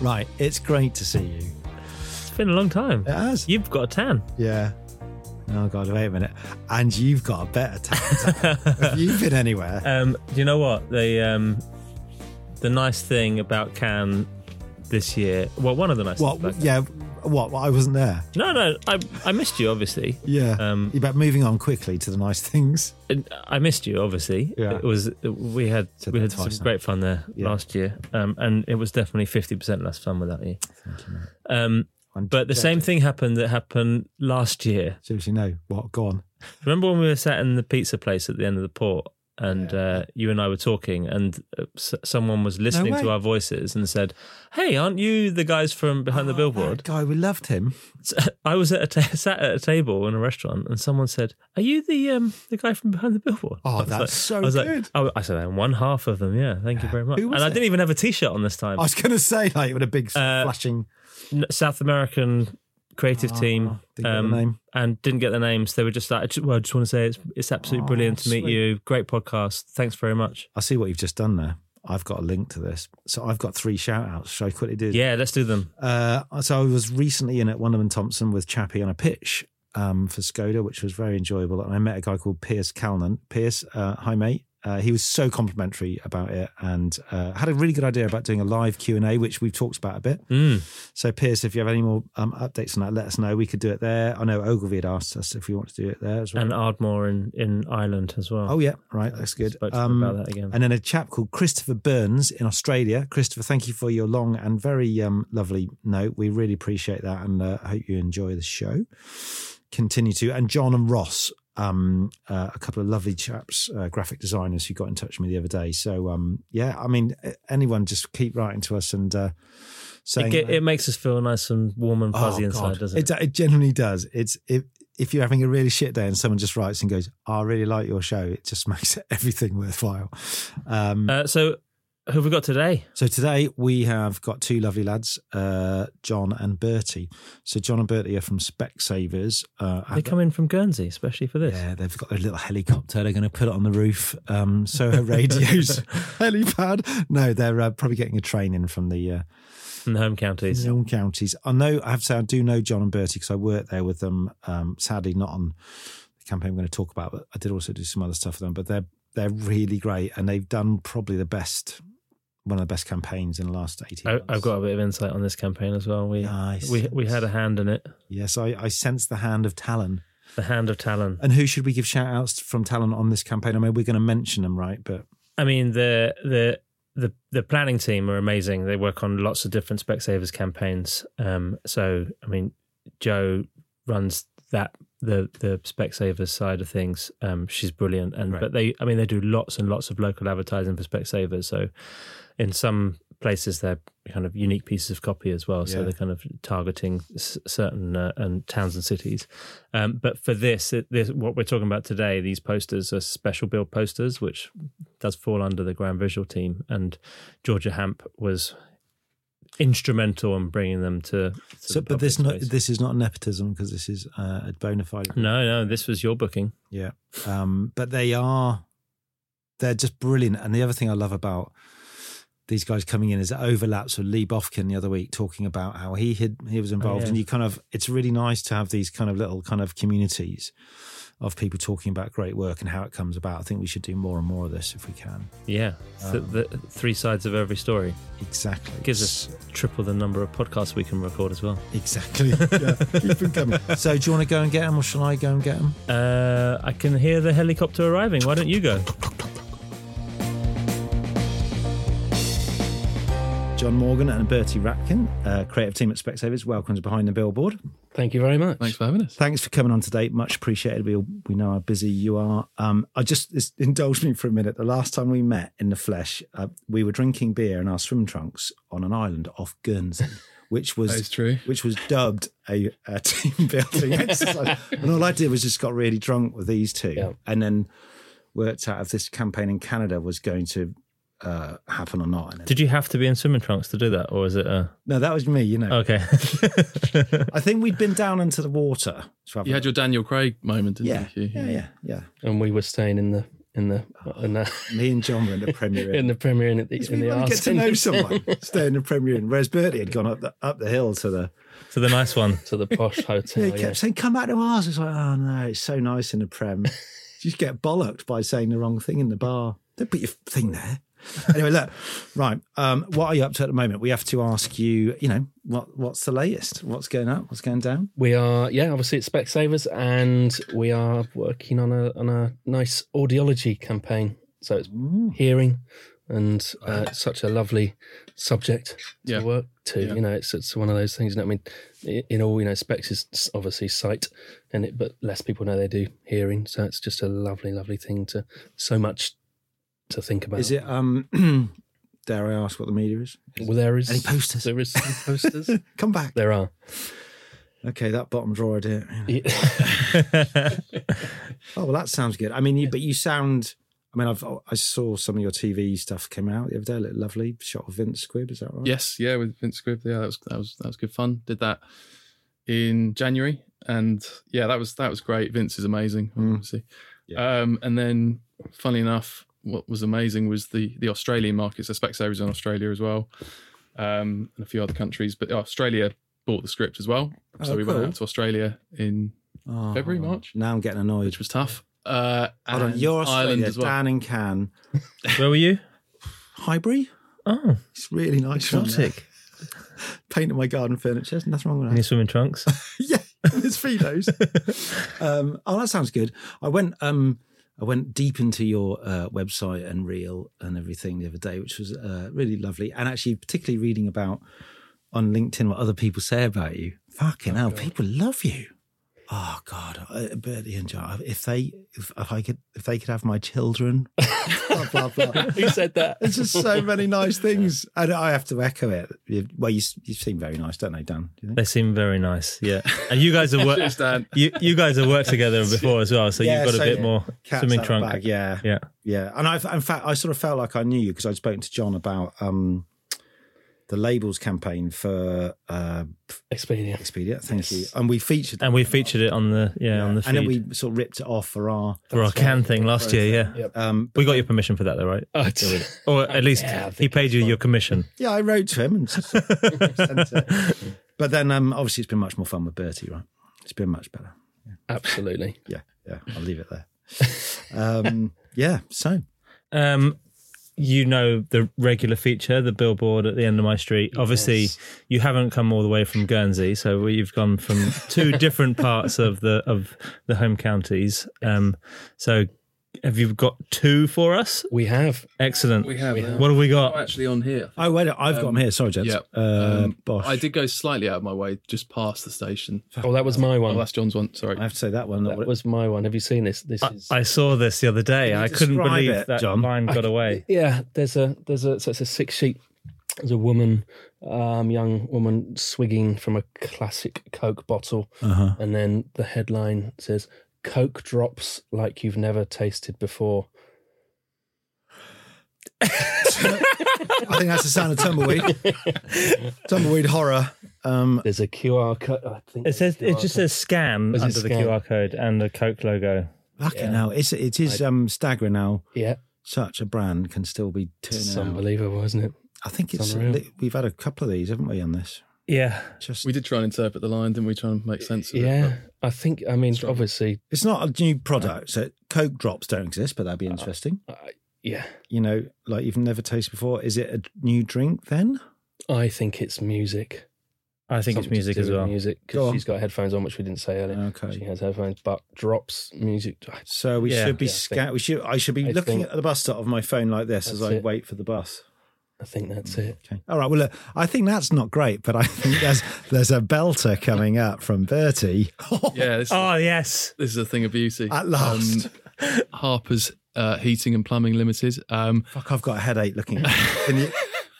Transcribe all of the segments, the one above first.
Right, it's great to see you. It's been a long time. It has. You've got a tan. Yeah. Oh god, wait a minute. And you've got a better talent. Have you been anywhere? Um, do you know what the um, the nice thing about Cannes this year? Well, one of the nice. What? things about Yeah. What? I wasn't there. No, no, I I missed you obviously. Yeah. Um, You're about moving on quickly to the nice things. And I missed you obviously. Yeah. It was we had Said we that had twice some now. great fun there Yeah. last year, um, and it was definitely fifty percent less fun without you. Thank you, mate. Um, I'm but the same thing happened that happened last year. Seriously, no. What? Go on. Remember when we were sat in the pizza place at the end of the port, and Yeah. uh, you and I were talking, and uh, s- someone was listening way. to our voices and said, "Hey, aren't you the guys from behind the Oh, billboard?" that guy, we loved him. So I was at a sat at a table in a restaurant, and someone said, "Are you the um, the guy from behind the billboard?" Oh, that's like- so I was good. Like, oh, I said, "I'm one half of them." Yeah, thank you very much. And was I didn't even have a T-shirt on this time. I was going to say, like, with a big Uh, flashing South American creative Oh, team. didn't get the um, name. and didn't get the names. They were just like, I just, well, I just want to say it's it's absolutely Oh, brilliant to meet sweet. you. Great podcast. Thanks very much. I see what you've just done there. I've got a link to this. So I've got three shout outs. Shall I quickly do Yeah, let's do them. Uh, so I was recently in at Wunderman Thompson with Chappie on a pitch um, for Skoda, which was very enjoyable. And I met a guy called Pierce Calnan. Pierce, uh, hi mate. Uh, he was so complimentary about it and uh, had a really good idea about doing a live Q&A, which we've talked about a bit. Mm. So Pierce, if you have any more um, updates on that, let us know. We could do it there. I know Ogilvy had asked us if we want to do it there as well. And Ardmore in, in Ireland as well. oh yeah, right, that's good. Them about that again. And then a chap called Christopher Burns in Australia. Christopher, thank you for your long and very um, lovely note. We really appreciate that, and uh, I hope you enjoy the show. Continue to. And John and Ross, um, uh, a couple of lovely chaps, uh, graphic designers who got in touch with me the other day. So um, yeah, I mean, anyone just keep writing to us and uh, it, saying ge- it makes us feel nice and warm and fuzzy Oh, inside, God. doesn't it? It, it genuinely does. It's if if you're having a really shit day and someone just writes and goes, "I really like your show," it just makes everything worthwhile. Um, Uh, so, who have we got today? So today we have got two lovely lads, uh, Jon and Bertie. So Jon and Bertie are from Specsavers. Uh, They come in from Guernsey, especially for this. yeah, they've got their little helicopter. They're going to put it on the roof. Um, Soho Radio's helipad. No, they're uh, probably getting a train in from the uh, From the home counties. Home counties. I know. I have to say, I do know Jon and Bertie because I worked there with them. Um, sadly, not on the campaign I'm going to talk about, but I did also do some other stuff with them. But they're they're really great, and they've done probably the best, one of the best campaigns in the last eighteen. I, months. I've got a bit of insight on this campaign as well. We Nice. we we had a hand in it. Yes, I, I sense the hand of Talon. The hand of Talon. And who should we give shout outs from Talon on this campaign? I mean, we're going to mention them, right? But I mean the the the the planning team are amazing. They work on lots of different Specsavers campaigns. Um, so I mean, Joe runs that the the Specsavers side of things. Um, she's brilliant, and Right. but they I mean they do lots and lots of local advertising for Specsavers. So in some places they're kind of unique pieces of copy as well. So Yeah. they're kind of targeting s- certain uh, and towns and cities. Um, but for this, it, this, what we're talking about today, these posters are special build posters, which does fall under the Grand Visual team. And Georgia Hamp was instrumental in bringing them to. to so, the but this not this is not nepotism because this is uh, a bona fide. No, no, this was your booking. Yeah. Um, but they are, they're just brilliant. And the other thing I love about these guys coming in it overlaps with Lee Bofkin the other week talking about how he had, he was involved. yeah. And you kind of, it's really nice to have these kind of little kind of communities of people talking about great work and how it comes about. I think we should do more and more of this if we can. Yeah, Um, the three sides of every story Exactly. gives us triple the number of podcasts we can record as well. Exactly. Yeah. Keep them coming. So do you want to go and get them or shall I go and get them? Uh, I can hear the helicopter arriving. Why don't you go? Jon Morgan and Bertie Rapkin, uh, creative team at Specsavers, welcome to Behind the Billboard. Thank you very much. Thanks for having us. Thanks for coming on today. Much appreciated. We we know how busy you are. Um, I just just indulge me for a minute. The last time we met in the flesh, uh, we were drinking beer in our swim trunks on an island off Guernsey, which was true. which was dubbed a, a team building exercise. and all I did was just got really drunk with these two, Yeah. and then worked out if this campaign in Canada was going to uh, happen or not. Did you have to be in swimming trunks to do that, or is it a no, that was me. You know, okay? I think we'd been down into the water. You a- had your Daniel Craig moment, didn't yeah, you? yeah, yeah, yeah. And we were staying in the in the in the, Me and Jon were in the Premier Inn. in the Premier Inn at the, It's in the really when you get to know someone, stay in the Premier Inn. Whereas Bertie had gone up the up the hill to the. to the nice one. to the posh Yeah, hotel. he kept yeah. saying, "Come back to ours." It's like, oh no, it's so nice in the Prem. you just get bollocked by saying the wrong thing in the bar. Don't put your thing there. anyway, look, right. Um, what are you up to at the moment? We have to ask you. You know, what what's the latest? What's going up? What's going down? We are, yeah, obviously it's Specsavers, and we are working on a on a nice audiology campaign. So it's hearing, and uh, it's such a lovely subject to Yeah. work to. Yeah. You know, it's it's one of those things. You know, I mean, in all, you know, Specs is obviously sight, and it, but less people know they do hearing. So it's just a lovely, lovely thing to so much to think about. Is it? Um, dare I ask what the media is? Well, there is Any posters? There is some posters. Come back. there are. Okay, that bottom drawer idea. Yeah. Oh well, that sounds good. I mean, you, but you sound. I mean, I've I saw some of your TV stuff came out the other day. Looked lovely. Shot of Vince Squibb. Is that right? Yes, yeah, with Vince Squibb. Yeah, that was that was that was good fun. Did that in January, and yeah, that was that was great. Vince is amazing, Mm. obviously. Yeah. Um, and then, funny enough, what was amazing was the the Australian market. So Specsavers in Australia as well, um, and a few other countries. But Australia bought the script as well, so Oh, we cool. went out to Australia in Oh, February, March, Now I'm getting annoyed. which was tough. Uh, Hold on, and you're Ireland as well. Dan in Cannes, Where were you? Highbury. Oh, It's really nice. around there. exotic. Painted my garden furniture. There's nothing wrong with In that. your swimming trunks. yeah, it's Fidos. um, oh, that sounds good. I went. Um, I went deep into your uh, website and reel and everything the other day, which was uh, really lovely. And actually, particularly reading about on LinkedIn what other people say about you. Fucking hell, people love you. Oh God, Bertie and Jon. If they, if, if I could, if they could have my children, blah blah blah. Who said that? There's just so many nice things, and I have to echo it. You- Well, you you seem very nice, don't they, Dan? Do you? They seem very nice. Yeah, and you guys have worked. Cheers, Dan. You you guys have worked together before as well, so Yeah, you've got a so bit more Cat's swimming trunk. bag, yeah, Yeah. yeah. And I, in fact, I sort of felt like I knew you because I'd spoken to Jon about um, the labels campaign for uh, Expedia. Expedia. Thank Yes. you. And we featured, And we featured it on the yeah, on the feed and then we sort of ripped it off for our for our Cannes thing last year. Yeah, Yep. Um, we got your permission for that, though, right? Oh, it's- Or at least Yeah, he paid you your commission. yeah, I wrote to him and sent it. But then, um, obviously, it's been much more fun with Bertie, right? It's been much better. Yeah. Absolutely. Yeah, yeah. I'll leave it there. Um, yeah. So Um, you know the regular feature, the billboard at the end of my street. Obviously, you haven't come all the way from Guernsey, so you've gone from two different parts of the of the home counties. Um, so have you got two for us? We have. Excellent. We have. uh, What have we not got? actually on here. oh wait, I've got Um, them here. Sorry, gents. yeah. Uh, Um, Bosch. I did go slightly out of my way, just past the station. Oh, that was my Oh, one. that's Jon's one. Sorry. I have to say that one. that was my one. Have you seen this? This I, is. I saw this the other day. I couldn't believe it, that Jon? line got away. yeah, there's a there's a so it's a six sheet. There's a woman, um, young woman swigging from a classic Coke bottle, uh-huh. and then the headline says "Coke drops like you've never tasted before." I think that's the sound of tumbleweed. tumbleweed horror. Um, There's a QR code. I think It says it just code. says scan Does it under the scan? QR code and the Coke logo. fucking Yeah. hell, it's it is um staggering now. Yeah, such a brand can still be it's turning out. unbelievable, isn't it? I think it's, It's unreal. we've had a couple of these, haven't we, on this? Yeah, Just We did try and interpret the line, didn't we? Try and make sense of it. Yeah, I think. I mean, obviously, it's not a new product. So Coke drops don't exist, but that'd be interesting. uh, yeah. You know, like you've never tasted before. Is it a new drink then? I think it's music. I think Something it's music do as with well. Music Go on. because she's got headphones on, which we didn't say earlier. She Okay. has headphones, but drops music. So we Yeah. should be Yeah, I sca- think- we should I should be I looking think- at the bus stop of my phone like this as That's I it. wait for the bus. I think that's it. Okay. All right. Well, look, I think that's not great, but I think there's there's a belter coming up from Bertie. Yeah, this, Oh yes, this is a thing of beauty. At last. Um, Harper's uh, Heating and Plumbing Limited. Um, Fuck, I've got a headache looking at it.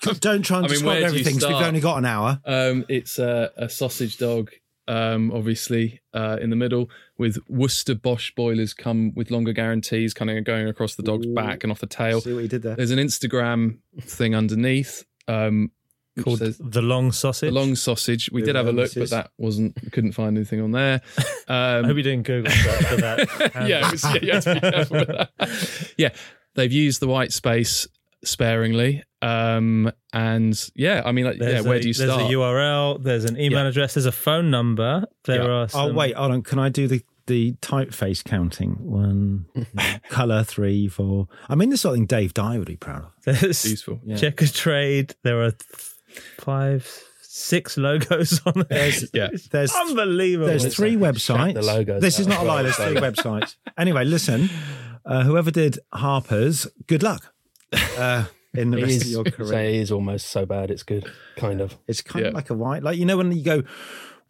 You, don't try and I mean, describe where do you we've only got an hour. um, it's a, a sausage dog, um, obviously, uh, in the middle with Worcester Bosch boilers come with longer guarantees, kind of going across the dog's Ooh. back and off the tail. See what you did there? There's an Instagram thing underneath. Um, called says the long sausage. the long sausage. We With did have a look, but that wasn't. Couldn't find anything on there. I Um, hope you didn't Google search for that. yeah, was, yeah, you have to be careful with that. Yeah, they've used the white space sparingly. Um, and yeah, I mean, like, yeah, where a- do you There's start? There's a URL. There's an email Yeah. address. There's a phone number. There Yeah. are. Oh Some, wait, hold on. Can I do the the typeface counting? One, color three, four. I mean, this is something Dave Dye would be proud of. There's Useful. Yeah. Checker Trade. There are five, six logos on there. There's Yeah. There's unbelievable. there's three websites. the logos this is out not a lie. There's three websites. Anyway, listen. Uh, whoever did Harper's, good luck uh, in the It rest is, of your so career. it is almost so bad it's good, kind of. It's kind Yeah. of like a white, like you know when you go,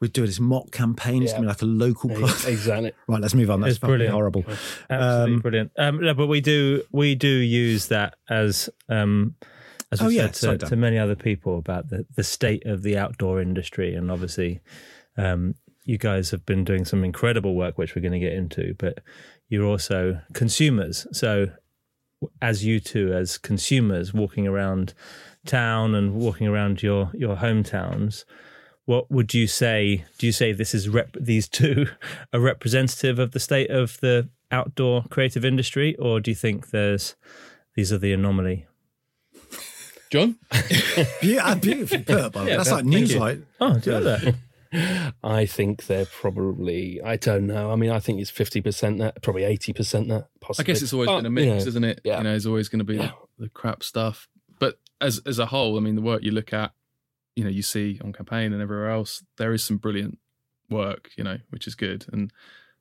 we're doing this mock campaign. It's Yeah. gonna be like a local. Yeah, Pro- exactly. right, let's move on. That's It's fucking brilliant. horrible. Absolutely Um, brilliant. Um, no, but we do we do use that as um, as we Oh, said yeah, to, sorry, to many other people about the, the state of the outdoor industry, and obviously, um, you guys have been doing some incredible work, which we're going to get into. But you're also consumers, so as you two as consumers walking around town and walking around your your hometowns what would you say do you say this is rep- these two are representative of the state of the outdoor creative industry or do you think there's these are the anomaly Jon? Be- uh, beautifully put, by the way. That's like thank news light. oh do you know that I think they're probably, I don't know. I mean, I think it's 50% that, probably 80% that, Possibly. I guess it's always Oh, been a you mix, know, isn't it? yeah. You know, it's always going to be Yeah. the crap stuff. But as as a whole, I mean, the work you look at, you know, you see on campaign and everywhere else, there is some brilliant work, you know, which is good. And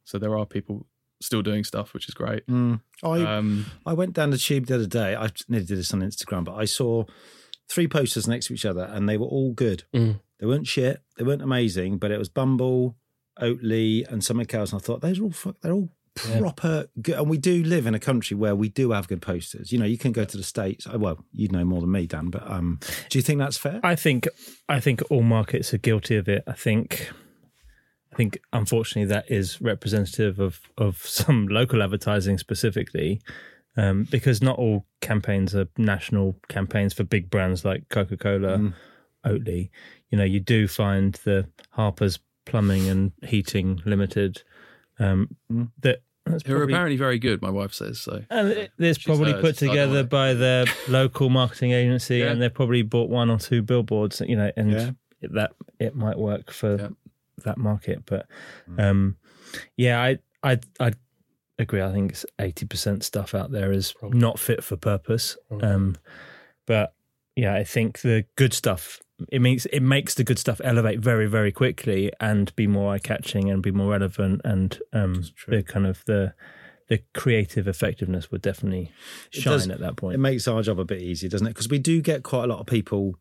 so there are people still doing stuff, which is great. Mm. I Um, I went down the tube the other day. I nearly did this on Instagram, but I saw three posters next to each other, and they were all good. Mm. They weren't shit. They weren't amazing, but it was Bumble, Oatly, and something else. And I thought those are all fuck, they're all Yeah. proper good. And we do live in a country where we do have good posters. You know, you can go to the states. oh, Well, you'd know more than me, Dan. But um, do you think that's fair? i think i think all markets are guilty of it i think i think unfortunately that is representative of of some local advertising specifically um, because not all campaigns are national campaigns for big brands like coca-cola Mm. Oatly, you know, you do find the Harper's Plumbing and Heating Limited um, Mm. that that's who are probably, apparently very good, my wife says. So and it- it's She's probably heard, put so I don't together wanna- by their local marketing agency, Yeah. and they've probably bought one or two billboards, you know, and Yeah. that it might work for Yeah. that market. But Mm. um, yeah, I I I agree. I think it's eighty percent stuff out there is Probably. not fit for purpose. Um, but yeah, I think the good stuff it makes it makes the good stuff elevate very very quickly and be more eye catching and be more relevant and um, the kind of the the creative effectiveness would definitely shine does- at that point. It makes our job a bit easier, doesn't it? Because we do get quite a lot of people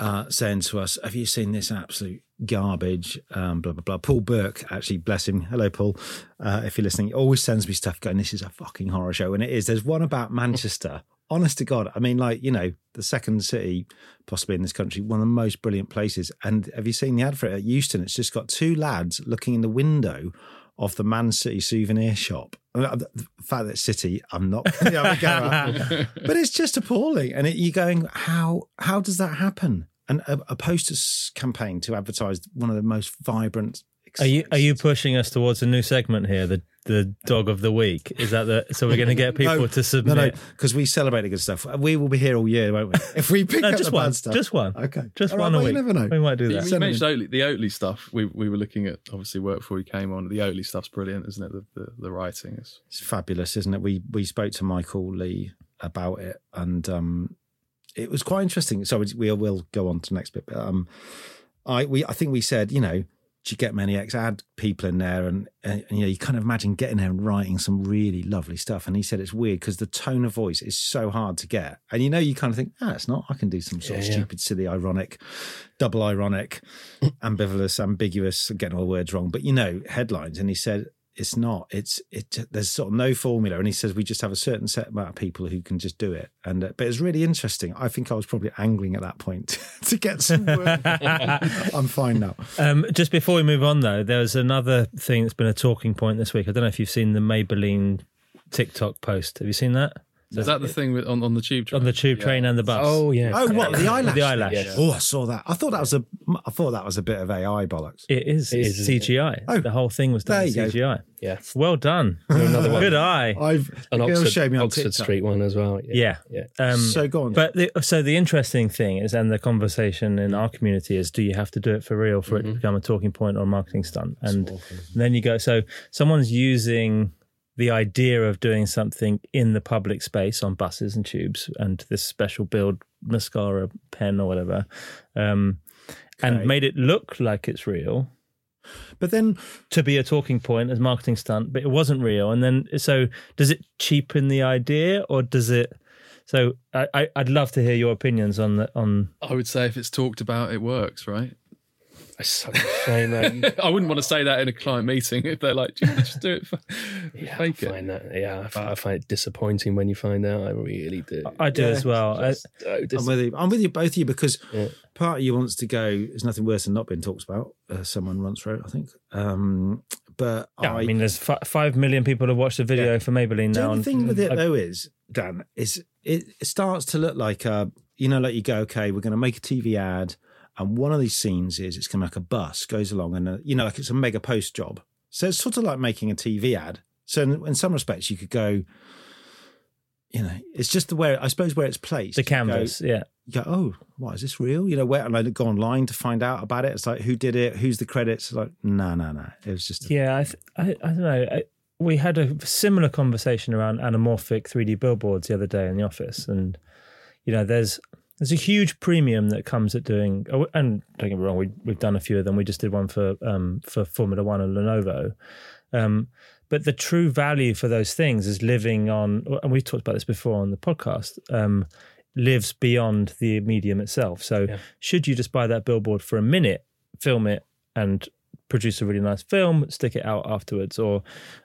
uh, saying to us, "Have you seen this absolute garbage?" Um, blah blah blah. Paul Burke, actually, bless him. Hello, Paul. Uh, if you're listening, he always sends me stuff going, "This is a fucking horror show," and it is. There's one about Manchester. Honest to God, I mean, like you know, the second city possibly in this country, one of the most brilliant places. And have you seen the advert at Euston? It's just got two lads looking in the window of the Man City souvenir shop. The the fact that City, I'm not. Yeah, I'm a goer. but it's just appalling. And it, you're going, how how does that happen? And a, a posters campaign to advertise one of the most vibrant. Are you are you pushing us towards a new segment here? The the dog of the week is that the so we're going to get people No, to submit. no, because we celebrate the good stuff. We will be here all year, won't we? If we pick No, up just the one, bad stuff, just one, okay, just All one right, a well, week. You never know. We might do You, that. you Send mentioned Oatly, the Oatly stuff. We we were looking at obviously work before we came on. The Oatly stuff's brilliant, isn't it? The the, the writing is It's fabulous, isn't it? We we spoke to Michael Lee about it, and um, it was quite interesting. So we we will go on to the next bit. But um, I we I think we said, you know, you get many ex ad people in there, and, and you know, you kind of imagine getting there and writing some really lovely stuff. And he said it's weird because the tone of voice is so hard to get, and you know, you kind of think, ah, it's not. I can do some sort of Yeah, yeah. stupid, silly, ironic, double ironic, ambivalent, ambiguous, getting all the words wrong. But you know, headlines. And he said it's not. It's it. There's sort of no formula. And he says we just have a certain set amount of people who can just do it. And uh, but it's really interesting. I think I was probably angling at that point to get some work. I'm fine now. Um, just before we move on, though, there's another thing that's been a talking point this week. I don't know if you've seen the Maybelline TikTok post. Have you seen that? Is that the thing with, on on the tube? Train? On the tube Yeah. train and the bus. Oh yeah. Oh, what the eyelash? The eyelash. Yes. Oh, I saw that. I thought that was a. I thought that was a bit of AI bollocks. It is. It is is, isn't it? CGI. Oh, the whole thing was done there with you go. CGI. Yeah. Well done. another one. Good eye. I've An the girl Oxford, showed me on Oxford Street one as well. Yeah. Yeah. Um, so go on. But the, so the interesting thing is, and the conversation in our community is, do you have to do it for real for it to become a talking point or a marketing stunt? And then you go, so someone's using the idea of doing something in the public space on buses and tubes and this special build mascara pen or whatever, um, Okay. and made it look like it's real but then to be a talking point as marketing stunt, but it wasn't real. And then, so does it cheapen the idea or does it? So I, I, I'd love to hear your opinions on the on. I would say if it's talked about, it works, right? It's such a shame. that- I wouldn't want to say that in a client meeting if they're like, "Just- just do it, for, yeah, fake I it. find that. Yeah, I find, I find it disappointing when you find out. I really do. I do Yeah, as well. I, Just so I'm dis- with you. I'm with you, both of you, because Yeah. part of you wants to go. There's nothing worse than not being talked about. Uh, someone once wrote, I think. Um, but yeah, I, I mean, there's fi- five million people have watched the video for Maybelline the now. only and- thing with it I- though is Dan is it, it starts to look like a you know like you go okay we're going to make a TV ad and one of these scenes is it's going to like a bus goes along and uh you know like it's a mega post job so it's sort of like making a TV ad so in, in some respects you could go you know it's just the way I suppose where it's placed the You go- canvas, yeah. you go, oh, what is this real? You know, where and I go online to find out about it. It's like, who did it? Who's the credits? It's like, no, no, no. It was just, Yeah, I, th- I, I don't know. I, we had a similar conversation around anamorphic 3D billboards the other day in the office, and you know, there's there's a huge premium that comes at doing. oh, And don't get me wrong, we, we've done a few of them. We just did one for um, for Formula One and Lenovo. Um, but the true value for those things is living on, and we've talked about this before on the podcast. Um, lives beyond the medium itself. So, Yeah. should you just buy that billboard for a minute, film it, and produce a really nice film, stick it out afterwards, or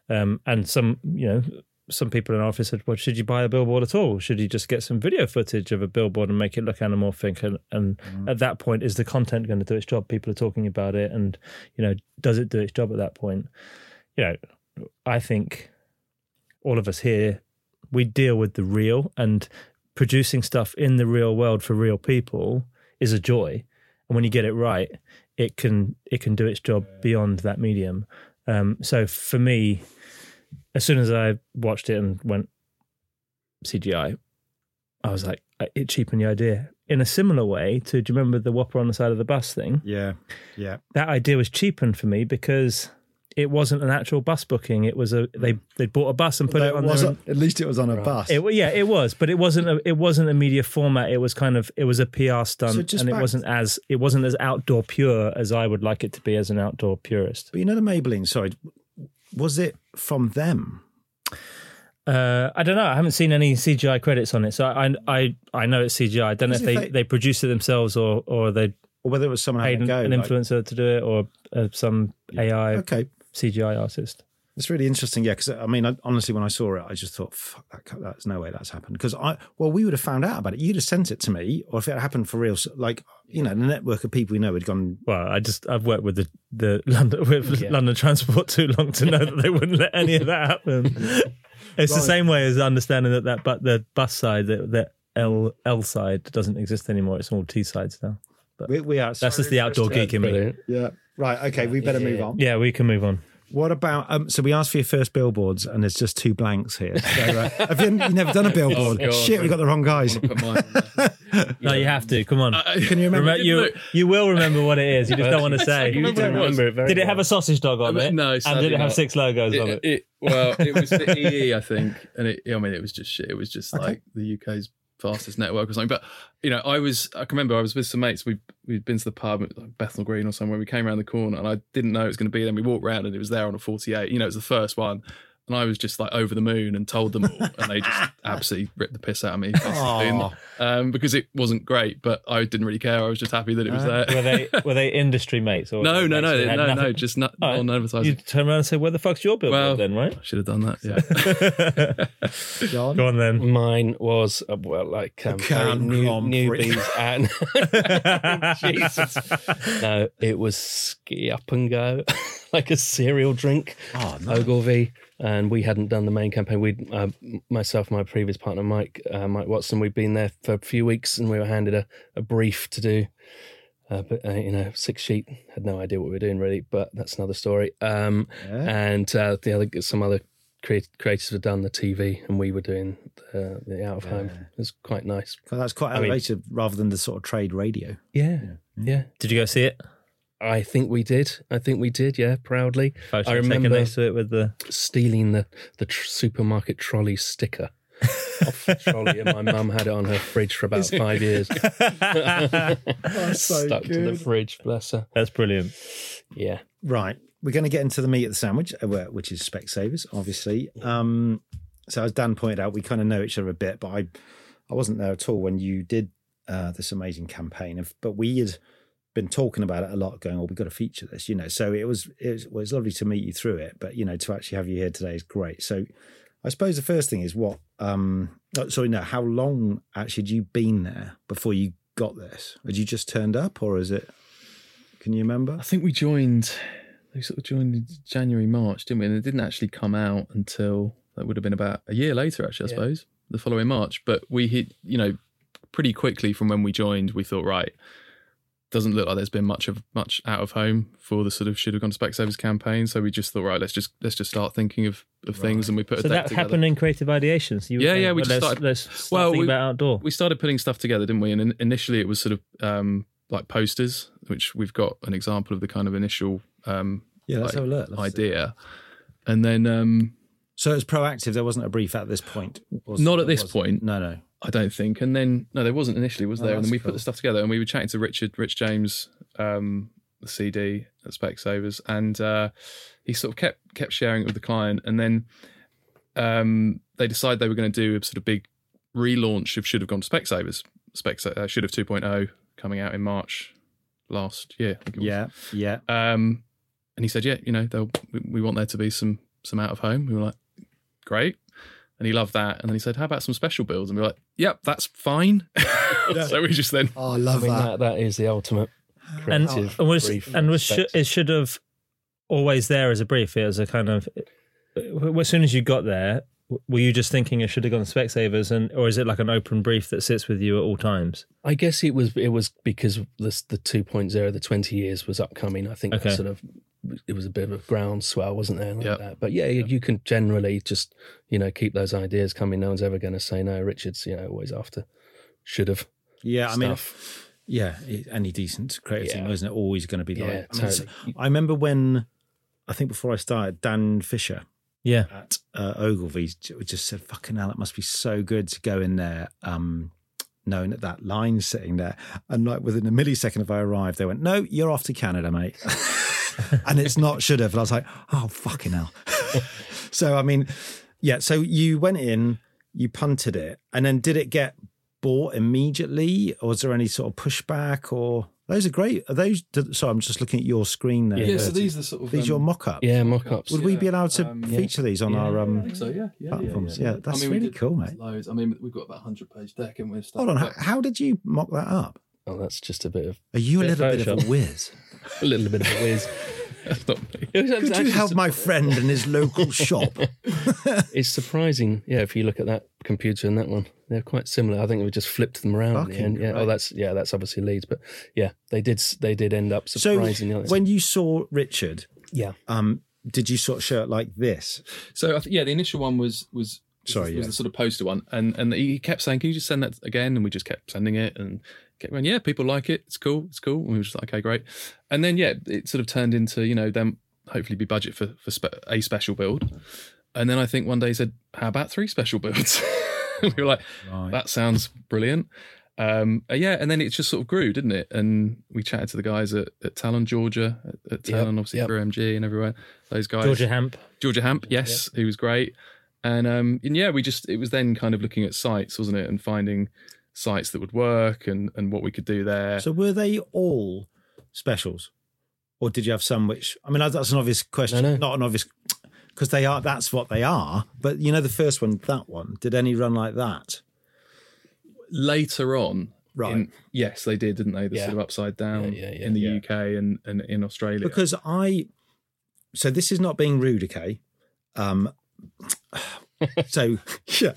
um, and some you know some people in our office said, well, should you buy a billboard at all? Should you just get some video footage of a billboard and make it look anamorphic? And, and at that point, is the content going to do its job? People are talking about it, and you know, does it do its job at that point? You know, I think all of us here we deal with the real and producing stuff in the real world for real people is a joy and when you get it right it can it can do its job beyond that medium um, so for me as soon as i watched it and went cgi i was like it cheapened the idea in a similar way to do you remember the whopper on the side of the bus thing yeah, yeah. that idea was cheapened for me because it wasn't an actual bus booking it was a they they bought a bus and put But it on was there on- at least it was on a bus. it, yeah, it was, but it wasn't. A, it wasn't a media format. It was kind of. It was a PR stunt, So and it wasn't as. It wasn't as outdoor pure as I would like it to be as an outdoor purist. but you know the Maybelline, sorry, was it from them? Uh, I don't know. I haven't seen any CGI credits on it, so I I I know it's CGI. I don't know if they, they they- produced it themselves or or they Or whether it was someone paid an, go? an like- influencer to do it or uh, some AI okay. CGI artist. It's really interesting, yeah. Because uh, I mean, I, honestly, when I saw it, I just thought, "Fuck, that, that's no way that's happened." Because I, well, we would have found out about it. You'd have sent it to me, or if it had happened for real, s- like you know, the network of people we know had gone. Well, I just I've worked with the the London with Yeah. London Transport too long to know that they wouldn't let any of that happen. It's the same way as understanding that that but the bus side the, the L L side doesn't exist anymore. It's all T sides now. We, we are. That's just the outdoor geek in me. Yeah. Right. Okay. We better Yeah, move on. Yeah, we can move on. What about? Um, so we asked for your first billboards, and there's just two blanks here. So, uh, have you, you never done a billboard? God. Shit, we got the wrong guys. Put mine on there. No, you have to. Come on. Can you remember? Remember, you look- you will remember what it is. You just don't want to say. You don't what it was. remember it very Did it have a sausage dog on I mean, it? no, and did it have not. six logos on It, it? it, well, it was the EE, I think, and it. I mean, it was just shit. It was just Okay. like the UK's fastest network or something. But you know, I was. I can remember I was with some mates. We we'd been to the pub like Bethnal Green or somewhere. We came around the corner, and I didn't know it was going to be Then we walked around, and it was there on a forty-eight. You know, it was the first one. And I was just like over the moon and told them all, and they just absolutely ripped the piss out of me um, because it wasn't great, but I didn't really care. I was just happy that it was Uh, there. were they were they industry mates? Or no, no, mates no, that no, no, just not All right. on advertising. You turn around and say, "Where the fuck's your billboard Well, then?" Right? Should have done that. Yeah. Jon? Go on then. Mine was uh, well, like um, very Can new, Grand newbies and Jesus. No, it was ski up and go, like a cereal drink. Oh, no. Ogilvy, and we hadn't done the main campaign. We, uh, myself, my previous partner Mike, uh, Mike Watson, we'd been there for a few weeks, and we were handed a, a brief to do. Uh, but uh, you know, six sheet had no idea what we were doing really, but that's another story. Um, Yeah. and uh, the other some other creat- creators had done the TV, and we were doing the, the out of home. Yeah. It was quite nice. Well, that's quite I mean- elevated rather than the sort of trade radio. Yeah, yeah. Did you go see it? I think we did. I think we did. Yeah, proudly Photo I taken remember- next to it with the. stealing the the tr- supermarket trolley sticker off the trolley, and my mum had it on her fridge for about five years. so Stuck to the fridge, bless her. That's brilliant. Yeah, Right. We're going to get into the meat of the sandwich, uh, which is Specsavers, obviously. Um, so as Dan pointed out, we kind of know each other a bit, but I, I wasn't there at all when you did uh, this amazing campaign. Of, but we had been talking about it a lot, going, "Oh, we've got to feature this," you know. So it was it was, well, it was lovely to meet you through it, but you know, to actually have you here today is great. So I suppose the first thing is what. Um, oh, sorry, no. How long actually had you been there before you got this? Had you just turned up, or is it? Can you remember? I think we joined. We sort of joined in January, March, didn't we? And it didn't actually come out until that would have been about a year later, actually, I Yeah. suppose, the following March. But we hit, you know, pretty quickly from when we joined. We thought, right, doesn't look like there's been much of much out of home for the sort of should have gone to Specsavers campaign. So we just thought, right, let's just let's just start thinking of, of things, and we put a So deck that together. happened in creative ideations. You Yeah, saying, yeah, we well, just let's, started- let's start Well, thinking we- about outdoor. we started putting stuff together, didn't we? And in- initially, it was sort of um, like posters, which we've got an example of the kind of initial um, Yeah, let's like, have a look. Let's see. idea, and then um, So it was proactive. There wasn't a brief at this point. Was- Not at this was point. No, no. I don't think. And then no, there wasn't initially, was Oh, there? and then we put the stuff together, and we were chatting to Richard, Rich James, um, the CD at Specsavers, and uh, he sort of kept kept sharing it with the client, and then um, they decided they were going to do a sort of big relaunch of Should Have Gone to Specsavers, Specs uh, Should Have 2.0 coming out in March last year. I think it was. Yeah, yeah. Um, and he said, "Yeah, you know, they'll, we, we want there to be some some out of home." We were like, "Great," and he loved that. And then he said, "How about some special builds?" And we are like, "Yep, that's fine." so we just then Oh, I I love mean that that is the ultimate and, creative and was brief. and was should, Respect. it should have always there as a brief. It was a kind of as soon as you got there, were you just thinking it should have gone to Specsavers, and or is it like an open brief that sits with you at all times? I guess it was it was because this the 2.0 the 20 years was upcoming. I think that sort of it was a bit of a groundswell, wasn't there? Like Yep. that. But yeah, you, you can generally just you know keep those ideas coming. No one's ever going to say no. Richard's you know always after should have. Yeah, I mean, stuff. yeah, any decent creative team isn't it always going to be like? Yeah, I, mean, totally. I remember when I think before I started, Dan Fisher Yeah, at uh, Ogilvy just said, "Fucking hell, it must be so good to go in there." Um, knowing that that line's sitting there, and like within a millisecond of I arrived, they went, "No, you're off to Canada, mate," and it's not should have. And I was like, "Oh fucking hell!" so I mean, yeah. So you went in, you punted it, and then did it get bought immediately, or was there any sort of pushback? Or those are great. Are those? Sorry, I'm just looking at your screen there. yeah. So these are sort of these um, your mock-ups. Yeah, mock-ups. Would we be allowed to um, feature these on Yeah. our um? think so. Yeah, yeah, platforms. Yeah, Yeah, that's I mean, really cool, mate. Loads. I mean, we've got about hundred page deck, and we're stuff. Hold on, how, how did you mock that up? Oh, that's just a bit of Are you a little bit of a whiz? a little bit of a whiz. That's not me. Could you help my friend in his local shop? It's surprising, yeah. If you look at that computer and that one, they're quite similar. I think we just flipped them around the Fucking end. Yeah. great. Oh, that's yeah. That's obviously Leeds, but yeah, they did. They did end up surprising. So surprisingly. when you saw Richard, yeah, um, did you sort of show it like this? So I th- yeah, the initial one was was Sorry, was yeah. the sort of poster one, and and he kept saying, "Can you just send that again?" And we just kept sending it, and kept going, "Yeah, people like it. It's cool. It's cool." And we were just like, "Okay, great." And then yeah, it sort of turned into you know then hopefully be budget for for spe- a special build, and then I think one day he said, "How about three special builds?" we were like, Right. "That sounds brilliant." Um, uh, yeah, and then it just sort of grew, didn't it? And we chatted to the guys at, at Talon, Georgia, at, at Yep, Talon, obviously yep. for MG and everywhere. Those guys, Georgia Hamp. Georgia Hamp, yes, he was great. And um and yeah, we just it was then kind of looking at sites, wasn't it? And finding sites that would work and and what we could do there. So were they all specials, or did you have some which? I mean, that's an obvious question. No, no. Not an obvious because they are. That's what they are. But you know, the first one, that one, did any run like that? Later on, Right. in- yes, they did, didn't they? The Yeah. sort of upside down Yeah, yeah, yeah, in the yeah. UK and, and in Australia. because I so this is not being rude, okay? Um, so yeah,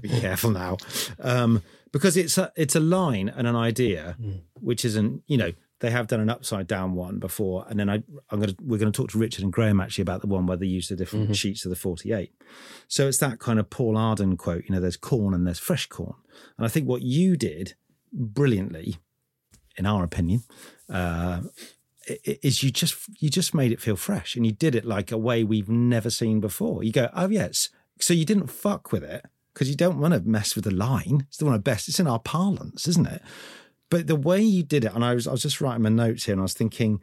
be careful now, um, because it's a it's a line and an idea, which isn't you know they have done an upside down one before, and then I I'm gonna we're gonna talk to Richard and Graham actually about the one where they use the different sheets of the 48. So it's that kind of Paul Arden quote, you know, there's corn and there's fresh corn, and I think what you did brilliantly, in our opinion. Uh, is you just you just made it feel fresh and you did it like a way we've never seen before. You go, oh yes, so you didn't fuck with it because you don't want to mess with the line. It's the one of the best. It's in our parlance, isn't it? But the way you did it, and I was I was just writing my notes here, and I was thinking,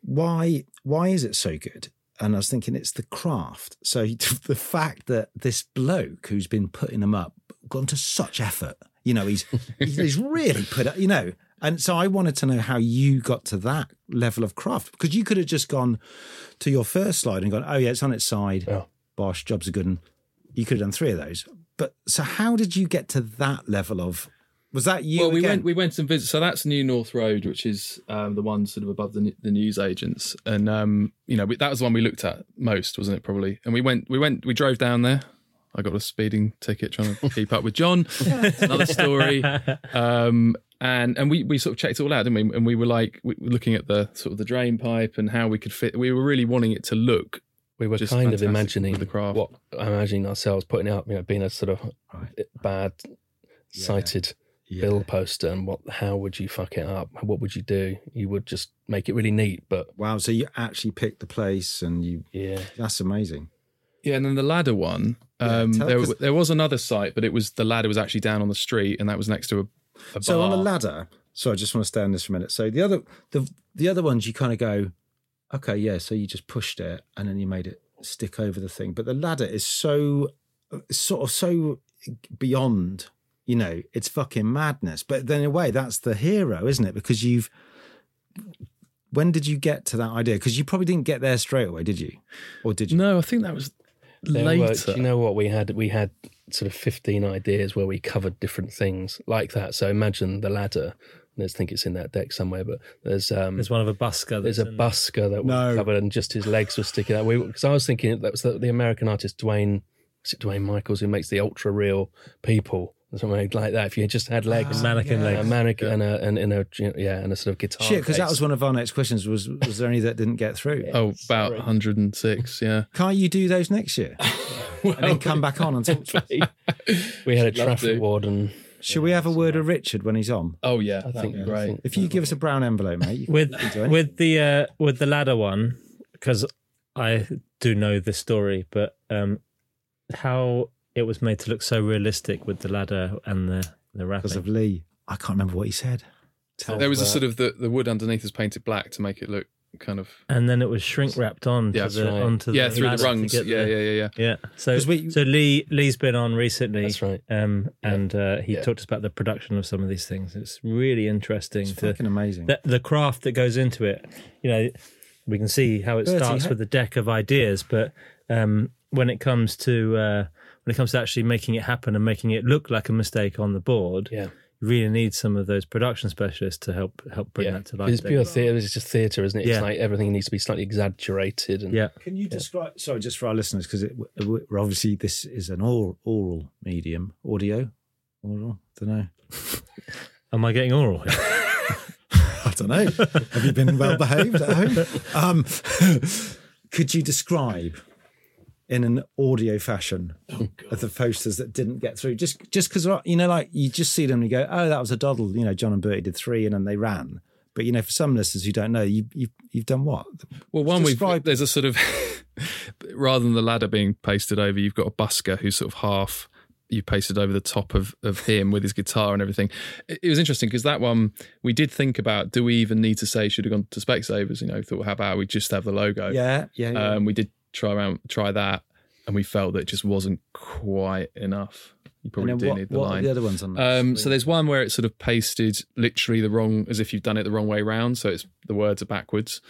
why why is it so good? And I was thinking it's the craft. So the fact that this bloke who's been putting them up gone to such effort, you know, he's he's really put it, you know. And so I wanted to know how you got to that level of craft because you could have just gone to your first slide and gone, oh yeah, it's on its side. Yeah. Bosh, job's are good one. You could have done three of those. But so how did you get to that level of? Was that you? well, we again? went we went and visited. So that's New North Road, which is um, the one sort of above the the news agents, and um, you know we, that was the one we looked at most, wasn't it? Probably. And we went we went we drove down there. I got a speeding ticket trying to keep up with Jon. Another story. Um, and and we we sort of checked it all out, didn't we? And we were like we were looking at the sort of the drain pipe and how we could fit. We were really wanting it to look. We were Just kind of imagining the craft. what imagining ourselves putting out, you know, being a sort of Right. bad sighted Yeah. bill poster, and what? How would you fuck it up? What would you do? You would just make it really neat, but Wow. So you actually picked the place and you. yeah, That's amazing. Yeah, and then the ladder one. Yeah, Um, tell- there, 'cause- there was another site, but it was the ladder was actually down on the street, and that was next to a, a So on the bar. ladder, so I just want to stay on this for a minute. So the other the the other ones you kind of go, okay, yeah. So you just pushed it and then you made it stick over the thing. But the ladder is so sort of so beyond, you know, it's fucking madness. But then in a way, that's the hero, isn't it? Because you've when did you get to that idea? Because you probably didn't get there straight away, did you? Or did you? No, I think that was later. were- do you know what we had? We had sort of fifteen ideas where we covered different things like that. So imagine the ladder. Let's think it's in that deck somewhere, but there's um, There's one of a busker. there's a in- busker that No. we covered, and just his legs were sticking out. Because I was thinking that was the, the American artist Dwayne, is it Dwayne Michaels, who makes the ultra real people, or something like that. If you just had legs, mannequin a legs. mannequin, and a and in a yeah, and a sort of guitar. Shit, because that was one of our next questions. Was was there any that didn't get through? oh about Sorry. 106. Yeah. Can't you do those next year and then come back on and talk to us? we had a traffic warden. Should we have a word of Richard when he's on? Oh yeah, I think be I great. think- If you give us a brown envelope, mate, you can with do with the uh, with the ladder one because I do know the story, but um, how it was made to look so realistic with the ladder and the the wrapping. because of Lee. I can't remember what he said. Tell There was a sort of the, the wood underneath was painted black to make it look kind of and then it was shrink wrapped on Yeah, to the, right. onto yeah the through the rungs. Yeah, the- yeah, yeah, yeah. yeah. So we- so Lee Lee's been on recently. That's right. Um, and uh, he Yeah. talked about the production of some of these things. It's really interesting It's to fucking amazing. the, the craft that goes into it. You know, we can see how it Bertie, starts how- with the deck of ideas, but um, when it comes to uh, when it comes to actually making it happen and making it look like a mistake on the board, Yeah. You really need some of those production specialists to help help bring yeah, that to life. it's pure theatre. It's just theatre, isn't it? Yeah. It's like everything needs to be slightly exaggerated. And Yeah, Can you describe? Sorry, just for our listeners, because we're obviously this is an oral oral medium, audio, oral. Don't know. am I getting oral? I don't know. Have you been well behaved at home? Um, could you describe in an audio fashion of the posters that didn't get through? Just just because you know, like you just see them and you go, "Oh, that was a doddle." You know, Jon and Bertie did three, and then they ran. But you know, for some listeners who don't know, you you've, you've done what? Well, one we've there's a sort of rather than the ladder being pasted over, you've got a busker who's sort of half you pasted over the top of of him with his guitar and everything. It, it was interesting because that one we did think about. Do we even need to say should have gone to Specsavers? You know, thought how about we just have the logo? Yeah, yeah. yeah. Um, we did try around try that, and we felt that it just wasn't quite enough. You probably and do what, need the what are line. the other ones on? that Um, so there's one where it's sort of pasted literally the wrong, as if you've done it the wrong way round. So it's the words are backwards.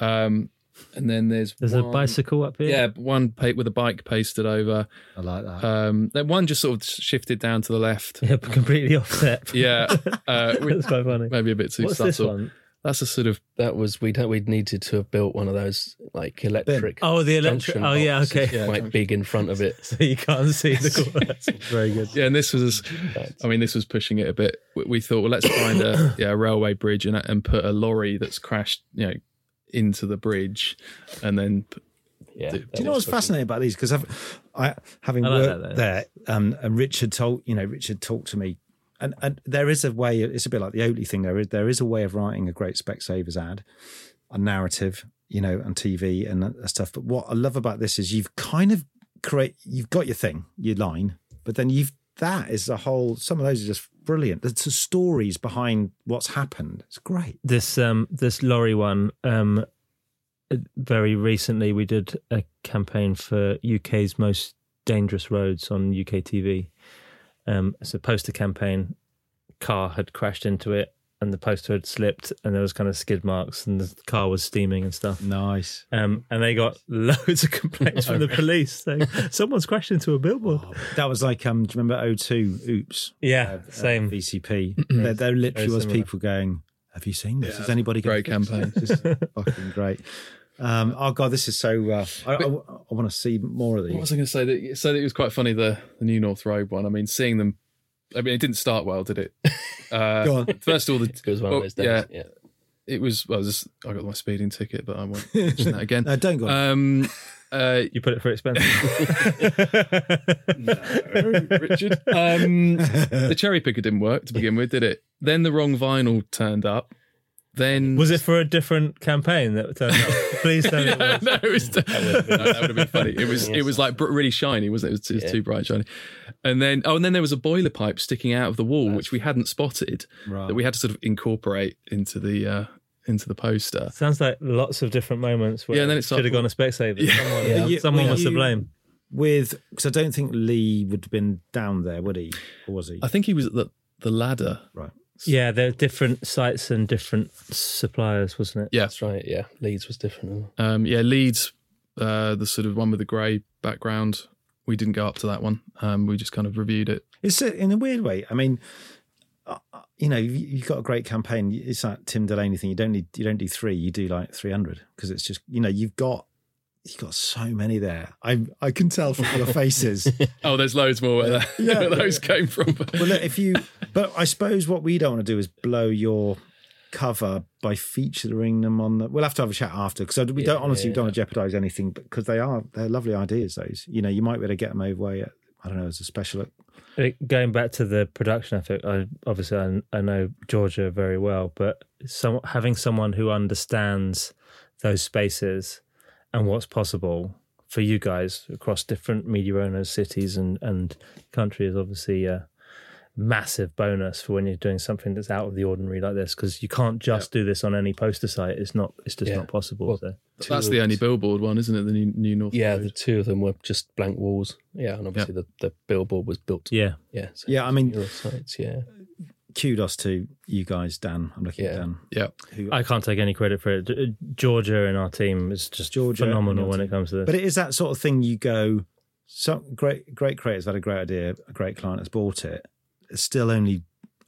Um, and then there's There's a bicycle up here. Yeah, one pa- with a bike pasted over. I like that. Um, then one just sort of shifted down to the left. yeah, completely offset. Yeah, uh, That's quite funny. maybe a bit too What's subtle. this one? That's a sort of That was we don't we needed to have built one of those like electric. Oh, the electric. junction Oh, yeah. Okay. Yeah. quite big in front of it. So you can't see the corner. Very good. yeah. And this was, I mean, this was pushing it a bit. We- We thought, well, let's find a yeah a railway bridge and and put a lorry that's crashed, you know, into the bridge, and then Yeah. Do Do you know was what's fascinating about these? Because I, having I like worked that, there, um, and Richard told you know Richard talked to me, and and there is a way. It's a bit like the Oatly thing. There is there is a way of writing a great Specsavers ad, a narrative, you know, on TV and stuff. But what I love about this is you've kind of create you've got your thing, your line, but then you've that is the whole. Some of those are just brilliant. There's the stories behind what's happened. It's great. This um this lorry one um very recently we did a campaign for UK's most dangerous roads on UK TV. Um, it's a poster campaign. Car had crashed into it, and the poster had slipped, and there was kind of skid marks, and the car was steaming and stuff. Nice. Um, and they got loads of complaints from the police saying someone's crashed into a billboard. That was like um. Do you remember O2? Oops. Yeah, uh, same. VCP. there, there literally was similar. people going, "Have you seen this? Yeah, Has anybody got great a fix?" campaign. Just fucking great. Um, oh god, this is so. Uh, I, I, I want to see more of these. What was. I going to say? That so it was quite funny the the New North Road one. I mean, seeing them. I mean, it didn't start well, did it? Uh, Go on. First of all, the, It was one well, of those days. yeah, Yeah. it was. Well, this, I got my speeding ticket, but I won't mention that again. No, don't go. On. Um, uh, You put it for expensive. Richard. Um, the cherry picker didn't work to begin with, did it? Then the wrong vinyl turned up. Then Was it for a different campaign that turned up? Please tell me. it was. no, it was, no, that would have been funny. It was it was like really shiny, wasn't it? It was, it was Yeah. too bright shiny. And then oh, and then there was a boiler pipe sticking out of the wall, which we hadn't spotted, right. that we had to sort of incorporate into the uh, into the poster. Sounds like lots of different moments where Yeah, and then it should like- have gone to Specsavers. Yeah. Someone, Yeah. You- someone were was to blame. With because I don't think Lee would have been down there, would he? Or was he? I think he was at the the ladder. Right. Yeah, there are different sites and different suppliers, wasn't it? Yeah, That's right. Yeah. Leeds was different. um, yeah. Leeds, uh, the sort of one with the grey background. We didn't go up to that one. Um, we just kind of reviewed it. It's a, in a weird way. I mean, uh, uh, you know, you- you've got a great campaign. It's that Tim Delaney thing. You don't need you don't do three. You do like three hundred because it's just you know you've got you've got so many there. I I can tell from your faces. Oh, there's loads more where, that, Yeah. where those came from. well, look, if you, but I suppose what we don't want to do is blow your cover by featuring them on the. We'll have to have a chat after because we don't honestly yeah. don't want to jeopardize anything because they are they're lovely ideas. Those you know you might be able to get them over way. At, I don't know as a special. Going back to the production ethic, I obviously I, I know Georgia very well, but some, having someone who understands those spaces and what's possible for you guys across different media owners, cities, and and country is obviously a massive bonus for when you're doing something that's out of the ordinary like this because you can't just do this on any poster site. It's not. It's just Yeah. not possible. Well, so. That's the only billboard one, isn't it? The new, new North. Yeah, Road. the two of them were just blank walls. Yeah, and obviously the, the billboard was built. Yeah, Yeah. So Yeah, I mean, sites, yeah. Kudos to you guys, Dan. I'm looking at Dan. yeah. Who, I can't take any credit for it. Uh, Georgia in our team is just Georgia phenomenal your when it comes to this. but it is that sort of thing. You go, so great, great creators had a great idea. A great client has bought it. It's still only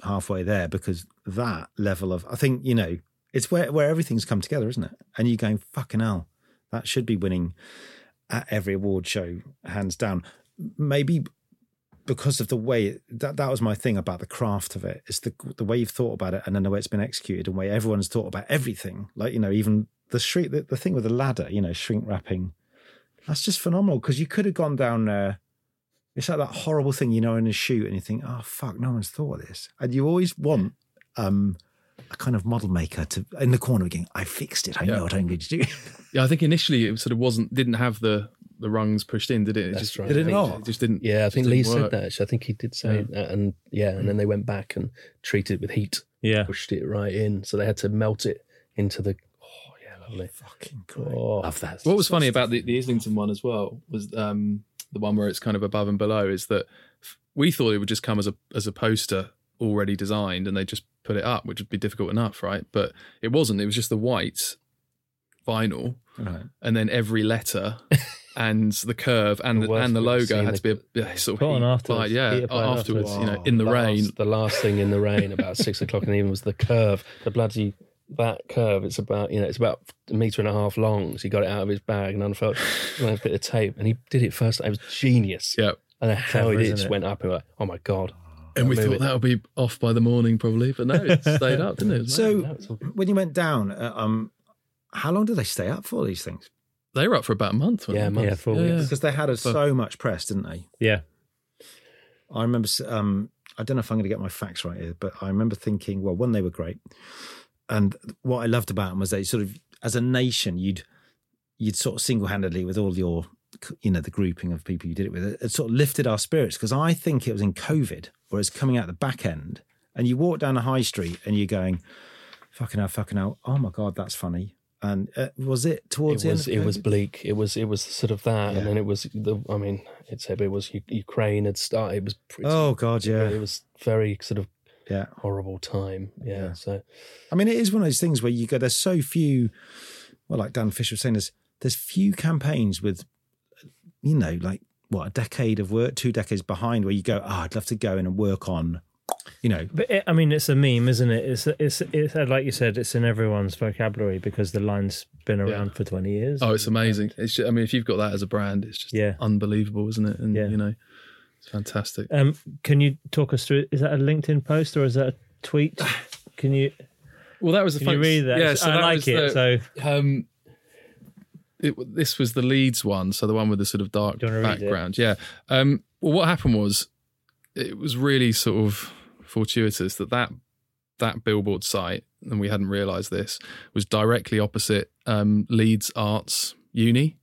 halfway there because that level of, I think you know, it's where where everything's come together, isn't it? And you're going fucking hell, that should be winning at every award show, hands down. Maybe because of the way it, that that was my thing about the craft of it. It's the the way you've thought about it, and then the way it's been executed, and the way everyone's thought about everything. Like you know, even the shrink, the, the thing with the ladder, you know, shrink wrapping. That's just phenomenal because you could have gone down there. It's like that horrible thing, you know, in a shoot, and you think, "Oh fuck, no one's thought of this." And you always want um, a kind of model maker to in the corner again. "I fixed it. I know what I'm going to do." Yeah, I think initially it sort of wasn't didn't have the the rungs pushed in, did it? it That's just, right. Did it not? It just didn't. Yeah, I think didn't Lee said work. that. Actually. I think he did say that. And yeah, and then they went back and treated it with heat, yeah, pushed it right in. So they had to melt it into the. Oh, yeah, lovely. Fucking great. Oh, Love that. What was funny about the, the Islington one as well was um, the one where it's kind of above and below is that we thought it would just come as a as a poster already designed and they just put it up, which would be difficult enough, right? But it wasn't. It was just the white vinyl, Right. and then every letter and the curve and The the, and the logo had to be a, yeah, sort of on heat afterwards. applied, yeah, afterwards, afterwards. you know, in the last, rain. The last thing in the rain about six o'clock in the evening was the curve, the bloody that curve. It's about you know it's about a meter and a half long. So he got it out of his bag and unfurled a bit of tape, and he did it first. It was genius. Yeah. and don't how Clever, he did. It isn't just it? went up and went, oh my god. And we thought that would be off by the morning, probably, but no, it stayed up, didn't it? It was So No, all when you went down, uh, um, how long do they stay up for these things? They were up for about a month. weren't Yeah, a month. Yeah, four Yeah, weeks. Because they had us so much press, didn't they? Yeah. I remember. Um, I don't know if I'm going to get my facts right here, but I remember thinking, well, one, they were great, and what I loved about them was they sort of, as a nation, you'd you'd sort of single handedly with all your, you know, the grouping of people you did it with, it sort of lifted our spirits because I think it was in COVID or it's coming out the back end, and you walk down the high street and you're going, fucking hell, fucking hell, oh my god, that's funny. And uh, was it towards It the was end? it was bleak. It was it was sort of that, Yeah. and then it was the. I mean, it's it was Ukraine had started. It was pretty. Oh god, yeah, It was very sort of yeah. horrible time. Yeah. Yeah. So I mean, it is one of those things where you go, there's so few, well, like Dan Fisher was saying, there's, there's few campaigns with, you know, like what, a decade of work, two decades behind where you go, oh, I'd love to go in and work on, you know, But it, I mean, it's a meme, isn't it? It's it's it's like you said, it's in everyone's vocabulary because the line's been around for twenty years. Oh, it's amazing. It's just, I mean, if you've got that as a brand, it's just Yeah. unbelievable, isn't it? And Yeah. you know, it's fantastic. Um, can you talk us through? Is that a LinkedIn post or is that a tweet? Can you Well, that was the can you fun- read that? Yeah, so I that like it. the- so um, it, this was the Leeds one, so the one with the sort of dark Do you wanna read it? background. Yeah. Um, well, what happened was it was really sort of fortuitous that that that billboard site, and we hadn't realised this, was directly opposite um, Leeds Arts Uni,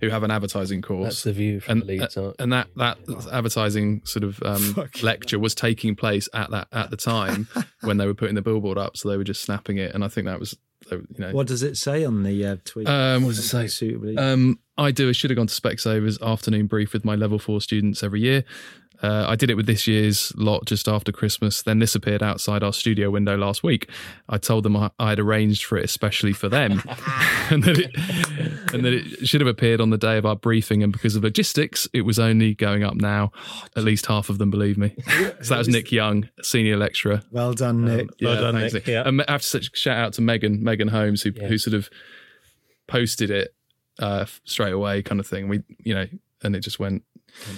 who have an advertising course. that's the view from and, the Leeds. art. and that that advertising sort of um, Fuck. lecture was taking place at that at the time when they were putting the billboard up, so they were just snapping it, and I think that was you know what does it say on the uh, tweet? um, what does it say? Suitably. Um, I do. I should have gone to Specsavers afternoon brief with my level four students every year. Uh, I did it with this year's lot just after Christmas. Then this appeared outside our studio window last week. I told them I, I had arranged for it especially for them, and that it and that it should have appeared on the day of our briefing. And because of logistics, it was only going up now. At least half of them believe me. So that was Nick Young, senior lecturer. well done, Nick. Well done, thanks, Nick. Yeah. Um, I have to such shout out to Megan, Megan Holmes, who Yeah. who sort of posted it uh, straight away, kind of thing. We, you know, and it just went.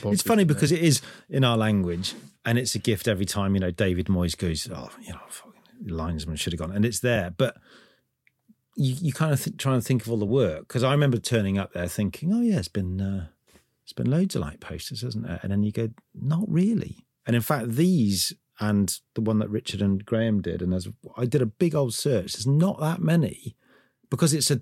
It's funny because it is in our language, and it's a gift every time. You know, David Moyes goes, "Oh, you know, fucking linesman should have gone," and it's there. But you, you kind of th- try and think of all the work because I remember turning up there thinking, "Oh yeah, it's been uh, it's been loads of light posters, hasn't it?" And then you go, "Not really." And in fact, these and the one that Richard and Graham did, and as I did a big old search, there's not that many because it's a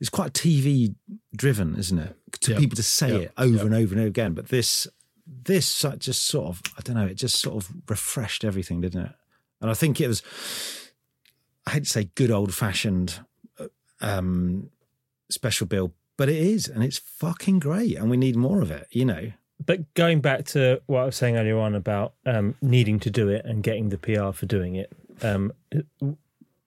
it's quite TV driven, isn't it? To Yeah. people to say Yeah. it over Yeah. and over and over again. But this this just sort of I don't know, it just sort of refreshed everything, didn't it? And I think it was I hate to say good old fashioned um special bill, but it is, and it's fucking great, and we need more of it, you know. But going back to what I was saying earlier on about um, needing to do it and getting the PR for doing it, um,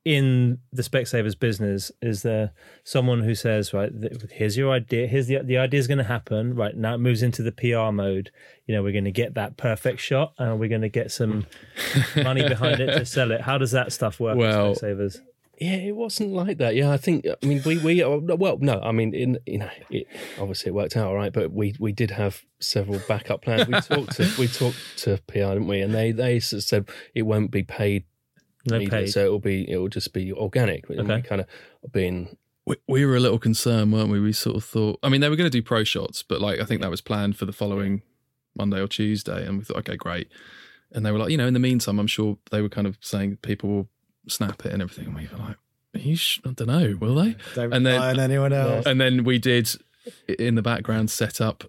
in the Specsavers business, is there someone who says, right, here's your idea, here's the the idea is going to happen, right now it moves into the PR mode. You know, we're going to get that perfect shot, and we're going to get some money behind it to sell it. How does that stuff work? Well- Specsavers? Yeah, it wasn't like that. Yeah, I think. I mean, we we uh, well, no, I mean, in you know, it, obviously it worked out all right, but we we did have several backup plans. We talked to we talked to PR, didn't we? And they they said it won't be paid, No media, paid. so it'll be it'll just be organic. And Okay. we kind of been we, we were a little concerned, weren't we? We sort of thought. I mean, they were going to do pro shots, but like I think that was planned for the following Monday or Tuesday, and we thought, okay, great. And they were like, you know, in the meantime, I'm sure they were kind of saying people will snap it and everything, and we were like, Are you sh- I don't know, will they? Don't And then- rely on anyone else. And then we did in the background set up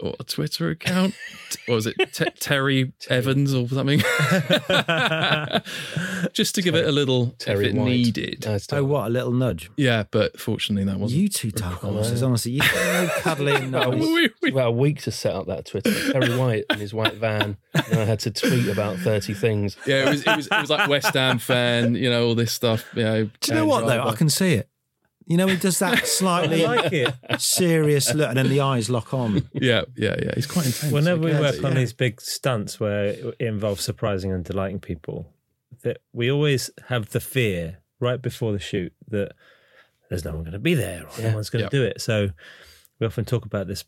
what, a Twitter account. what was it? Te- Terry Evans or something? Just to give it a little Terry if it White. needed. Oh, what a little nudge! Yeah, but fortunately that wasn't. You two dark horses, honestly, you no cuddling. No. We- we- about a week to set up that Twitter. Terry White and his white van, and I had to tweet about thirty things. yeah, it was, it was it was like West Ham fan, you know, all this stuff. You know, Do you know what though? I can see it. You know, he does that slightly like it. serious look, and then the eyes lock on. Yeah, yeah, yeah. He's quite intense. Whenever we work on yeah. these big stunts where it involves surprising and delighting people, that we always have the fear right before the shoot that there's no one going to be there or Yeah. no one's going to Yeah. do it. So we often talk about this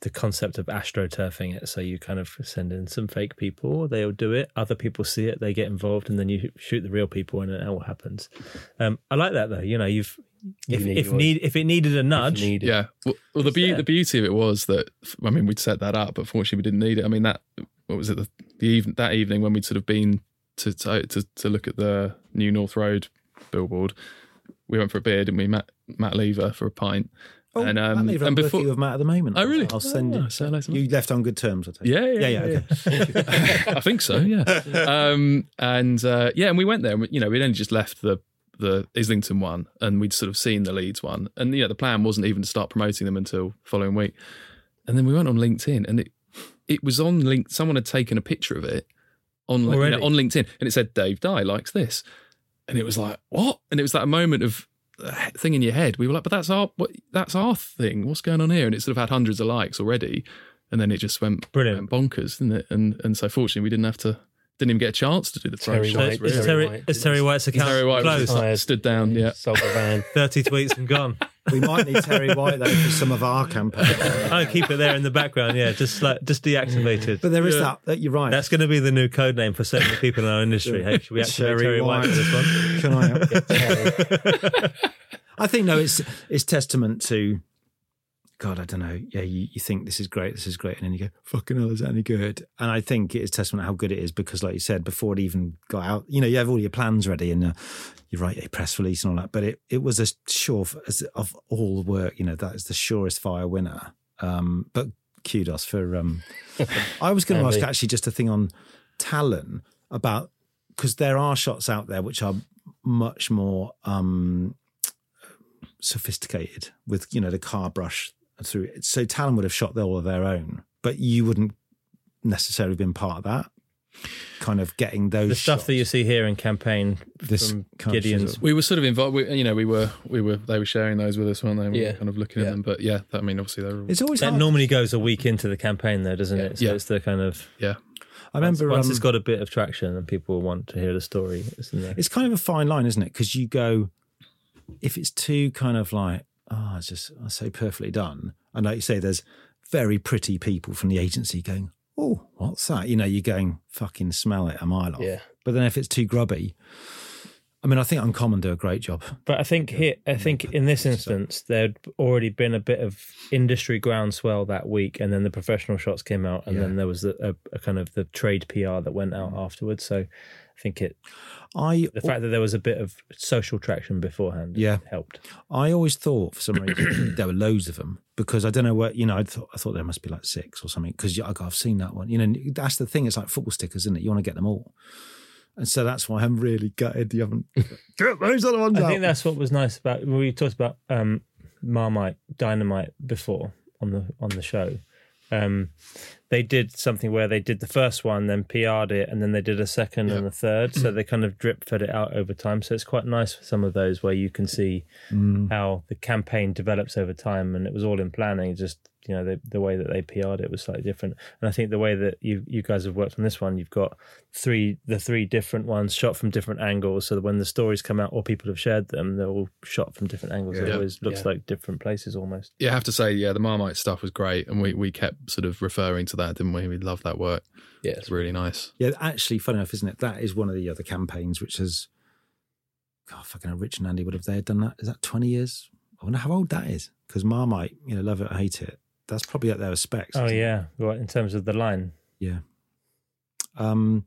the concept of astroturfing it. So you kind of send in some fake people, they'll do it. Other people see it, they get involved, and then you shoot the real people, and it all happens. Um, I like that though. You know, you've if if need if it needed a nudge, Needed. Yeah. Well, well the It's beauty there. the beauty of it was that I mean we'd set that up, but fortunately we didn't need it. I mean that what was it the, the even that evening when we'd sort of been to to to, to look at the new North Road billboard. We went for a beer, didn't we? Matt Matt Lever for a pint. Oh, And, um, Matt Lever, and I'm before- working with Matt at the moment. Oh, really? I'll send Oh, you. say hello to Matt. You left on good terms, I think. it. Yeah, yeah, yeah, yeah. okay. I think so. Yeah. Um, and uh, yeah, and we went there. And we, you know, we'd only just left the the Islington one, and we'd sort of seen the Leeds one, and you know, the plan wasn't even to start promoting them until the following week. And then we went on LinkedIn, and it it was on link. Someone had taken a picture of it on you know, on LinkedIn, and it said Dave Dye likes this, and it was like what? And it was that moment of uh, thing in your head. We were like, but that's our what, that's our thing. What's going on here? And it sort of had hundreds of likes already, and then it just went Brilliant. went bonkers, didn't it? And and so fortunately, we didn't have to didn't even get a chance to do the pro Terry shots. White- is, really. Terry, White is Terry White's account Terry White was closed? Tired. stood down. Yeah, Sold the van. Thirty tweets and gone. We might need Terry White though for some of our campaign. I keep it there in the background. Yeah, just like just deacativated. But there is Yeah. that, that. You're right. That's going to be the new code name for certain people in our industry. Hey, should we activate Terry, White for this one? Can I? I think no, it's it's testament to God. I don't know. Yeah, you, you think this is great, this is great, and then you go, "Fucking hell, is that any good?" And I think it is testament to how good it is because, like you said, before it even got out, you know, you have all your plans ready and uh, you write a press release and all that. But it it was a sure as of all the work, you know, that is the surest fire winner. Um, but kudos for. Um, I was going to ask actually just a thing on Talon about because there are shots out there which are much more um sophisticated with you know the car brush through it. So Talon would have shot all of their own, but you wouldn't necessarily have been part of that kind of getting those The stuff shots. that you see here in campaign This from kind of Gideon's. we were sort of involved. We, you know, we were we were they were sharing those with us, weren't they? We Yeah. were kind of looking at them. But yeah, I mean, obviously they were. It's always That hard. normally goes a week into the campaign, though, doesn't it? So Yeah. it's the kind of Yeah, I remember once, once um, it's got a bit of traction and people want to hear the story, isn't there? it's kind of a fine line, isn't it? Because you go, if it's too kind of like, oh, it's just uh, I say perfectly done, and like you say, there's very pretty people from the agency going, oh, what's that? You know, you're going, fucking smell it a mile off. Yeah. But then if it's too grubby, I mean, I think Uncommon do a great job. But I think here, I think in this instance, there'd already been a bit of industry groundswell that week, and then the professional shots came out, and Yeah. then there was a, a, a kind of the trade PR that went out mm. afterwards. So I think it, I the fact that there was a bit of social traction beforehand, Yeah. helped. I always thought for some reason there were loads of them because I don't know what you know. I thought I thought there must be like six or something because I've seen that one. You know, that's the thing. It's like football stickers, isn't it? You want to get them all, and so that's why I'm really gutted. You haven't get those other ones I out. think that's what was nice about we talked about um, Marmite Dynamite before on the on the show. Um, they did something where they did the first one, then PR'd it, and then they did a second and a third. So they kind of drip fed it out over time. So it's quite nice for some of those where you can see Mm. how the campaign develops over time, and it was all in planning. Just you know the the way that they PR'd it was slightly different. And I think the way that you you guys have worked on this one, you've got three the three different ones shot from different angles, so that when the stories come out or people have shared them, they're all shot from different angles. It Yeah. always looks Yeah. like different places almost. yeah. I have to say, yeah, the Marmite stuff was great, and we we kept sort of referring to that, didn't we? We loved that work. Yeah. It's really nice. Yeah, actually, funny enough, isn't it? That is one of the other campaigns which has. God, fucking hell, Rich and Andy would have they done that? Is that twenty years? I wonder how old that is. Because Marmite, you know, love it or hate it. That's probably up there with specs. Oh yeah, right. In terms of the line, Yeah. Um,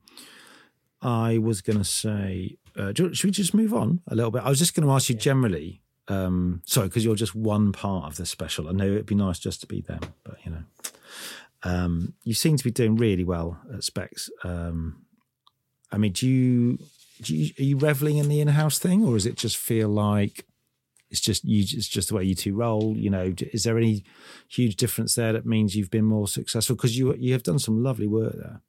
I was going to say, uh, you- should we just move on a little bit? I was just going to ask you generally. Um, sorry, because you're just one part of the special. I know it'd be nice just to be them, but you know, um, you seem to be doing really well at Specs. Um, I mean, do you, do you are you reveling in the in-house thing, or does it just feel like it's just you? It's just the way you two roll. You know, is there any huge difference there that means you've been more successful? Because you you have done some lovely work there.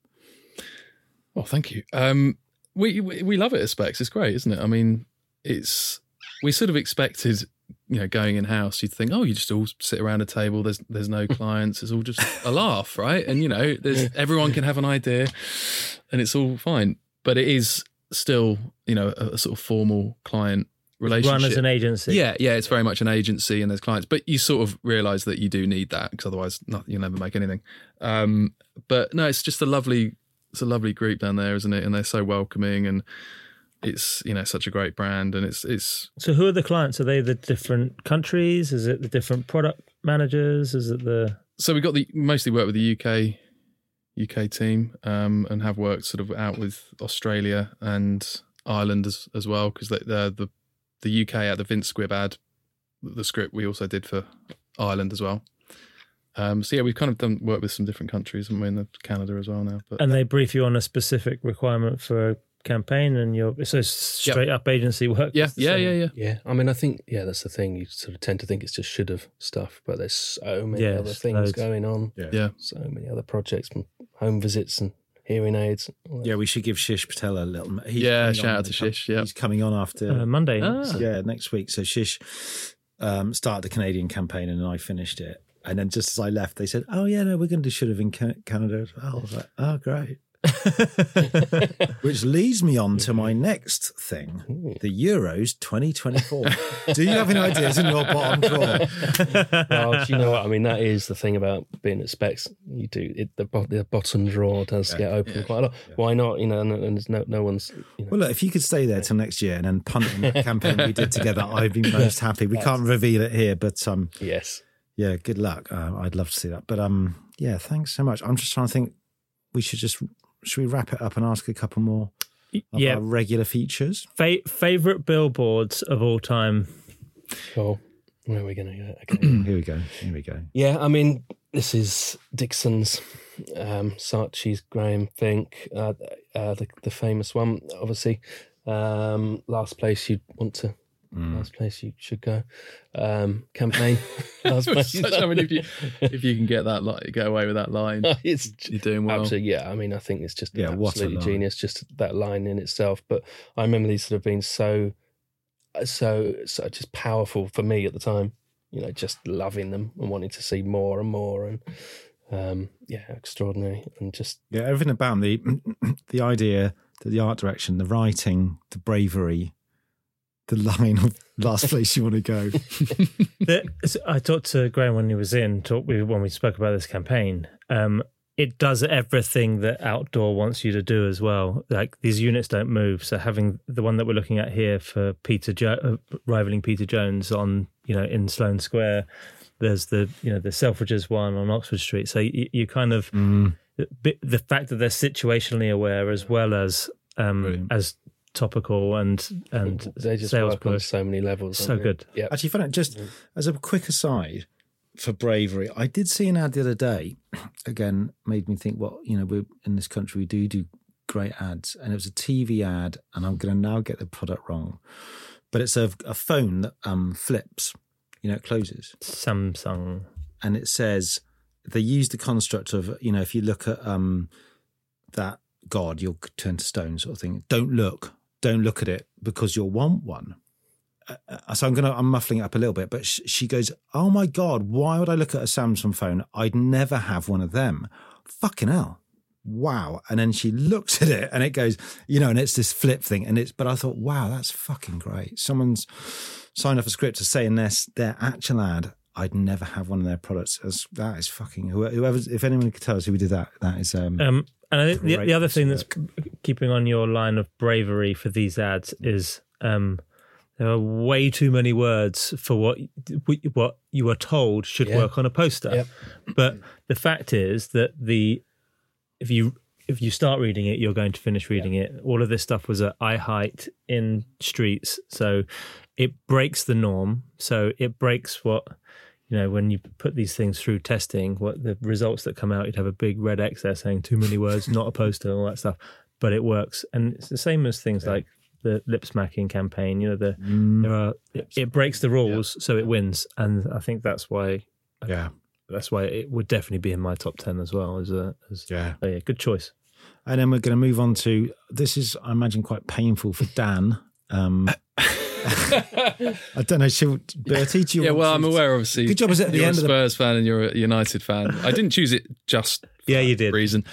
Oh, thank you. Um, we, we we love it at Specs. It's great, isn't it? I mean, it's we sort of expected, you know, going in house. You'd think, oh, you just all sit around a table. There's there's no clients. It's all just a laugh, right? And you know, there's everyone can have an idea, and it's all fine. But it is still, you know, a, a sort of formal client relationship. Run as an agency. Yeah, yeah, it's very much an agency and there's clients, but you sort of realise that you do need that because otherwise, nothing, you'll never make anything. Um, but no, it's just a lovely, it's a lovely group down there, isn't it? And they're so welcoming and it's you know such a great brand and it's it's So who are the clients? Are they the different countries? Is it the different product managers? Is it the so we got the mostly work with the UK UK team um, and have worked sort of out with Australia and Ireland as as well because they're the the the UK at the Vince Squibb ad the script we also did for Ireland as well. Um, so yeah, we've kind of done work with some different countries, and we're in Canada as well now. But and they brief you on a specific requirement for a campaign and you're so straight up agency work. yeah, yeah, yeah, yeah. Yeah, I mean, I think yeah, that's the thing. You sort of tend to think it's just should have stuff, but there's so many Yes, other things loads. going on. Yeah. Yeah. So many other projects, from home visits and hearing aids. all that. Yeah, we should give Shish Patel a little. He's Yeah, shout out to the com- Shish, yeah. he's coming on after. Uh, Monday. Ah. yeah, next week. So Shish um, started the Canadian campaign, and I finished it. And then just as I left, they said, "Oh yeah, no, we're going to do should have in Canada as well." I was like, "Oh great." Which leads me on to my next thing, the Euros 2024. do you have any ideas in your bottom drawer? well, do you know what? I mean, that is the thing about being at Specs. You do it. The, the bottom drawer does get open quite a lot. Why not? You know, and, and there's no no one's. You know, Well, look, if you could stay there till next year and then punt on the campaign we did together, I'd be most happy. We can't reveal it here, but um, yes. yeah, good luck. Uh, I'd love to see that. But um, yeah, thanks so much. I'm just trying to think. We should just should we wrap it up and ask a couple more of yeah. our regular features? Fa- favorite billboards of all time. Cool. Where are we going to go? Okay. Here we go. Here we go. yeah, I mean, this is Dixon's, um, Saatchi's, Graham Fink, uh, uh, the the famous one, obviously. Um, last place you'd want to. Mm. Last place you should go. Um, campaign. last place. Such- I mean, if you if you can get that li- get away with that line, it's you're doing well. Absolutely, yeah. I mean, I think it's just Yeah, absolutely genius, just that line in itself. But I remember these sort of being so, so, so just powerful for me at the time. You know, just loving them and wanting to see more and more, and um, yeah, extraordinary, and just Yeah, everything about them, the the idea, the, the art direction, the writing, the bravery, the line of last place you want to go. I talked to Graham when he was in, talk, we, when we spoke about this campaign. Um, it does everything that outdoor wants you to do as well. Like these units don't move, so having the one that we're looking at here for Peter jo- uh, rivaling Peter Jones on you know in Sloane Square. There's the you know the Selfridges one on Oxford Street. So you, you kind of Mm. the, the fact that they're situationally aware as well as um, Brilliant. as topical and and they just sales work on so many levels. So don't they? good. Yeah, Actually, funny, just as a quick aside for bravery, I did see an ad the other day. Again, made me think. Well, you know, we're in this country, we do do great ads, and it was a TV ad, and I'm going to now get the product wrong, but it's a, a phone that um, flips. You know, it closes, Samsung. and it says they use the construct of you know, if you look at um, that God, you'll turn to stone, sort of thing. Don't look, don't look at it because you'll want one uh, so I'm gonna I'm muffling it up a little bit, but sh- she goes, "Oh my god, why would I look at a Samsung phone? I'd never have one of them. Fucking hell, wow!" And then she looks at it, and it goes, you know, and it's this flip thing, and it's. But I thought, wow, that's fucking great. Someone's signed off a script to say in their their actual ad, "I'd never have one of their products." As that is fucking whoever. If anyone could tell us who we did that, that is um. Um, and I think the, the other thing that's keeping on your line of bravery for these ads is um, there are way too many words for what what you are told should Yeah. work on a poster. Yep. But the fact is that the if you if you start reading it, you're going to finish reading it. All of this stuff was at eye height in streets, so it breaks the norm. So it breaks what you know when you put these things through testing. What the results that come out, you'd have a big red X there saying too many words, not a poster, and all that stuff. But it works, and it's the same as things like the lip smacking campaign. You know, the mm, there are it, it breaks the rules, so it wins, and I think that's why yeah, that's why it would definitely be in my top ten as well. As a as yeah. yeah, good choice. And then we're going to move on to this is, I imagine, quite painful for Dan. Um, I don't know, she'll, Bertie, do you yeah, want well, to- I'm aware. Obviously, Good job, is it at the you're end a of the- Spurs fan and you're a United fan. I didn't choose it just. For Yeah, you did. Reason.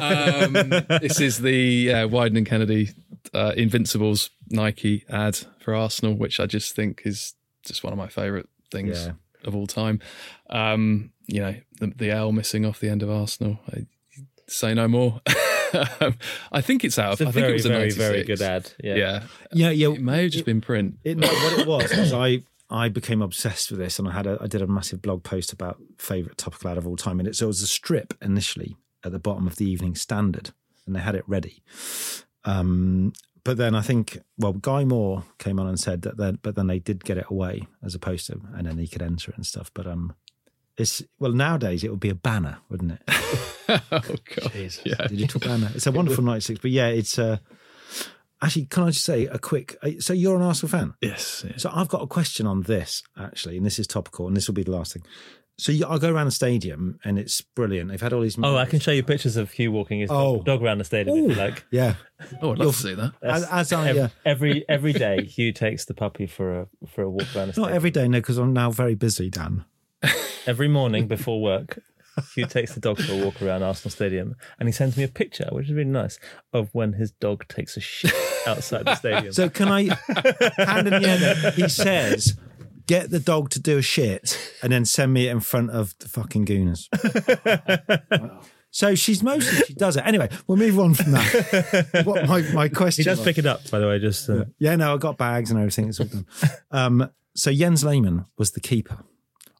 Um, this is the uh, Wieden and Kennedy uh, Invincibles Nike ad for Arsenal, which I just think is just one of my favourite things Yeah. of all time. Um, you know, the, the L missing off the end of Arsenal. I, say no more. I think it's out. It's of, a I think very, it was a very, very good ad. Yeah. Yeah. Yeah, yeah. It may have just been print. It, no, what it was was I I became obsessed with this, and I had a I did a massive blog post about favorite topical ad of all time, and it, so it was a strip initially at the bottom of the Evening Standard, and they had it ready. Um, but then I think well, Guy Moore came on and said that then, but then they did get it away as a poster, and then he could enter it and stuff. But um, it's well nowadays it would be a banner, wouldn't it? oh god. Jesus. Yeah. digital banner. It's a wonderful ninety six, but yeah, it's uh, actually. Can I just say a quick? uh, So you're an Arsenal fan. Yes. yes. So I've got a question on this actually, and this is topical, and this will be the last thing. So you, I go around the stadium, and it's brilliant. They've had all these. Oh, I can show you pictures of Hugh walking his Oh. dog around the stadium if you like. Yeah, Oh, I'd love to see that. as, as I Ev- uh, every every day, Hugh takes the puppy for a for a walk around the Stadium. not every day, no, because I'm now very busy, Dan. Every morning before work, Hugh takes the dog for a walk around Arsenal Stadium, and he sends me a picture, which is really nice, of when his dog takes a shit outside the stadium. So can I hand in the end? He says, "Get the dog to do a shit, and then send me it in front of the fucking gooners." So she's mostly she does it anyway. We'll move on from that. What my my question? he does was- pick it up, by the way. Just uh, Yeah, no, I got bags and everything. It's all done. Um, so Jens Lehmann was the keeper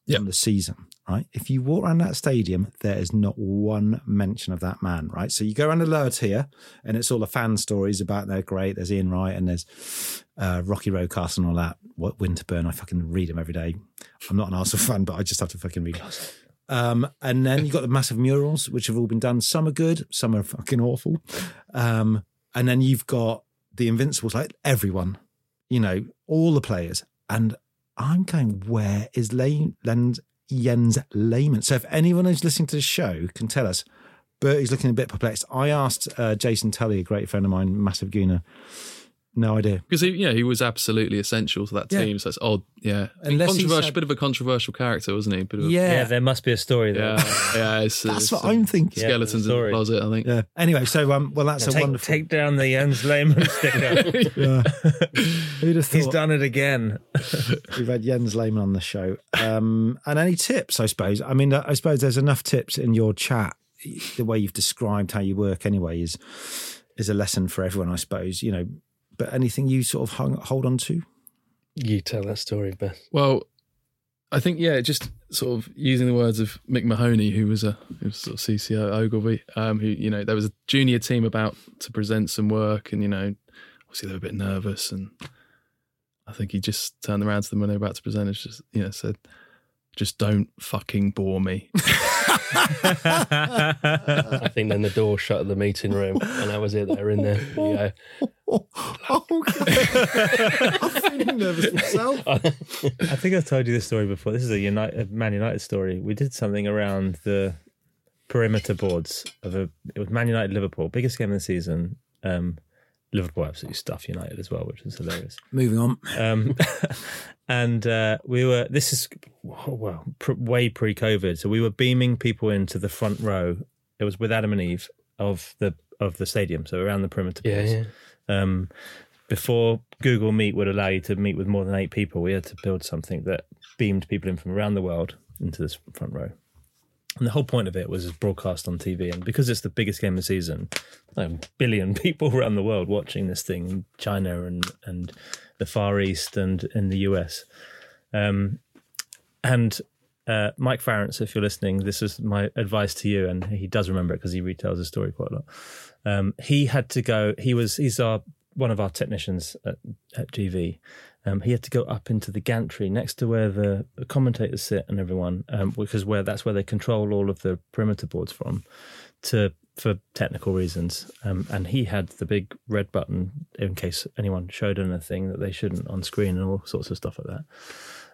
Yep. from the season, right? If you walk around that stadium, there is not one mention of that man, right? So you go around the lower tier, and it's all the fan stories about they're great. There's Ian Wright and there's uh, Rocky Rocastle and all that. What Winterburn? I fucking read them every day. I'm not an Arsenal fan, but I just have to fucking read. Um, and then you've got the massive murals, which have all been done. Some are good, some are fucking awful. Um, and then you've got the Invincibles, like everyone, you know, all the players. And I'm going, where is Lane, Lens, Jens Lehmann? So if anyone who's listening to the show can tell us, Bertie's looking a bit perplexed. I asked uh, Jason Tully, a great friend of mine, massive gooner, no idea. Because he, yeah, he was absolutely essential to that Yeah. team. So it's odd, yeah. Unless he controversial, said- bit of a controversial character, wasn't he? Bit of a, yeah, there must be a story there. yeah, yeah. It's, That's it's, what I'm thinking. Yeah, Skeletons in the sorry. closet, I think. Yeah. Anyway, so um, well, that's a take, wonderful. take down the Jens Lehmann sticker. Yeah. Who'd have He's thought done it again. we've had Jens Lehmann on the show? Um, and any tips? I suppose. I mean, I suppose there's enough tips in your chat. The way you've described how you work, anyway, is is a lesson for everyone. I suppose. You know, but anything you sort of hung, hold on to? You tell that story best. Well, I think yeah, just sort of using the words of Mick Mahoney, who was a who was sort of CCO at Ogilvy, um, who you know there was a junior team about to present some work, and you know obviously they were a bit nervous, and I think he just turned around to them when they were about to present and just you know said, "Just don't fucking bore me." I think then the door shut at the meeting room, and that was it. They were in there. You go, Oh, I'm feeling nervous myself. I think I've told you this story before. This is a United Man United story. We did something around the perimeter boards of a. It was Man United Liverpool, biggest game of the season. Um, Liverpool absolutely stuffed United as well, which was hilarious. Moving on. Um, and uh, we were. This is well pr- way pre-COVID, so we were beaming people into the front row. It was with Adam and Eve of the of the stadium, so around the perimeter. yeah, yeah. um, before Google Meet would allow you to meet with more than eight people, we had to build something that beamed people in from around the world into this front row. And the whole point of it was broadcast on TV. And because it's the biggest game of the season, a billion people around the world watching this thing in China and, and the Far East and in the US. Um, and uh, Mike Farrance, if you're listening, this is my advice to you. And he does remember it because he retells the story quite a lot. Um, he had to go, he was, he's our, one of our technicians at, at GV. Um, he had to go up into the gantry next to where the, commentators sit and everyone, um, because where that's where they control all of the perimeter boards from, to for technical reasons. Um, and he had the big red button in case anyone showed anything that they shouldn't on screen and all sorts of stuff like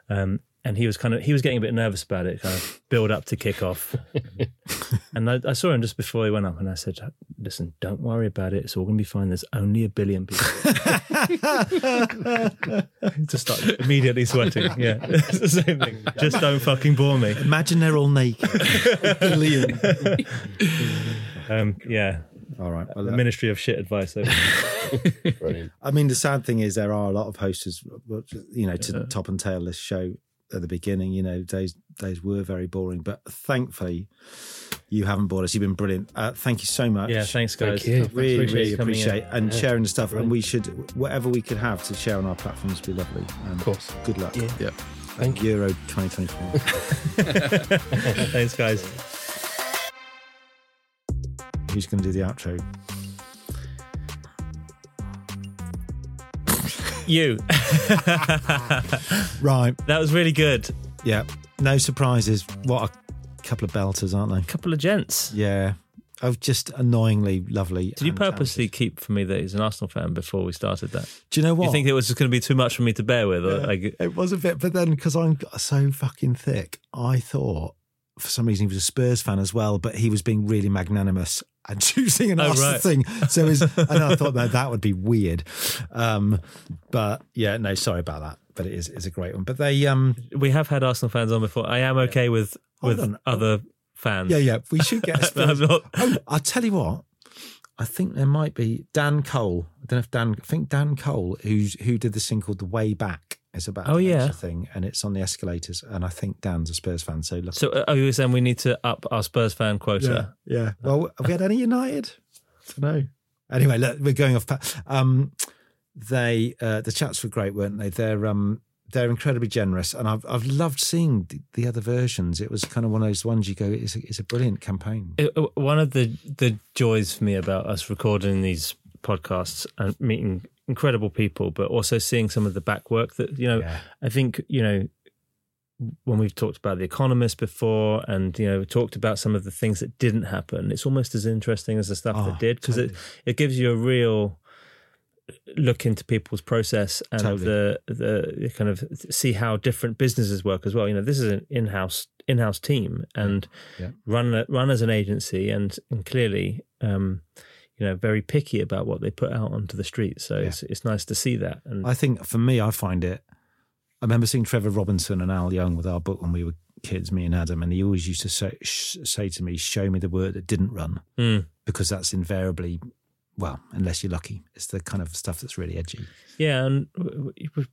that. And he was kind of he was getting a bit nervous about it, kind of build up to kick off. and I, I saw him just before he went up, and I said, "Listen, don't worry about it. It's all going to be fine. There's only a billion people." just start immediately sweating. Yeah, it's the same thing. Just don't fucking bore me. Imagine they're all naked. Billion. Um, yeah, All right. Well, the uh, Ministry of Shit advice. Brilliant. I mean, the sad thing is there are a lot of posters, you know, to Yeah. top and tail this show at the beginning. You know, days days were very boring, but thankfully, you haven't bored us. You've been brilliant. Uh, thank you so much. yeah, thanks Thank guys. you. Really, Appreciate really you coming in. appreciate and Yeah. sharing the stuff. And we should, whatever we could have to share on our platforms, would be lovely. And Of course. good luck. Yeah. Yeah. Thank you. Euro 2024. thanks, guys. Who's going to do the outro? You. Right. that was really good. Yeah. No surprises. What a couple of belters, aren't they? A couple of gents. Yeah. Oh, just annoyingly lovely. Did you and purposely talented. keep for me that he's an Arsenal fan before we started that? Do you know what? You think it was just going to be too much for me to bear with? Or like, It was a bit, but then because I'm so fucking thick, I thought for some reason he was a Spurs fan as well, but he was being really magnanimous and choosing an Oh, Arsenal right. thing. So his, and I thought that that would be weird. Um, but yeah, no, sorry about that. But it is, it's a great one. But they, um, we have had Arsenal fans on before. I am okay with with on. other fans. yeah, yeah, we should get. I'm not- oh, I'll tell you what. I think there might be Dan Cole. I don't know if Dan. I think Dan Cole, who's who did this thing called the Way Back. It's about Oh, a yeah. thing, and it's on the escalators. And I think Dan's a Spurs fan. So look, So, uh, are you saying we need to up our Spurs fan quota? Yeah, yeah. Well, have we had any United? I don't know. Anyway, look, we're going off. pa- Um, they uh, the chats were great, weren't they? They're um, they're incredibly generous, and I've I've loved seeing the, the other versions. It was kind of one of those ones you go, it's a, it's a brilliant campaign. It- uh, one of the the joys for me about us recording these podcasts and meeting incredible people, but also seeing some of the back work that you know. Yeah. I think you know when we've talked about the Economist before, and you know we talked about some of the things that didn't happen. It's almost as interesting as the stuff Oh, that did because totally. it it gives you a real look into people's process and Totally. the the kind of see how different businesses work as well. You know, this is an in-house in-house team and Yeah. run run as an agency and and clearly um you know very picky about what they put out onto the street. So Yeah. it's it's nice to see that and I think for me, I find it. I remember seeing Trevor Robinson and Al Young with our book when we were kids, me and Adam, and he always used to say, sh- say to me, "Show me the work that didn't run," Mm. because that's invariably, well, unless you're lucky, it's the kind of stuff that's really edgy. Yeah, and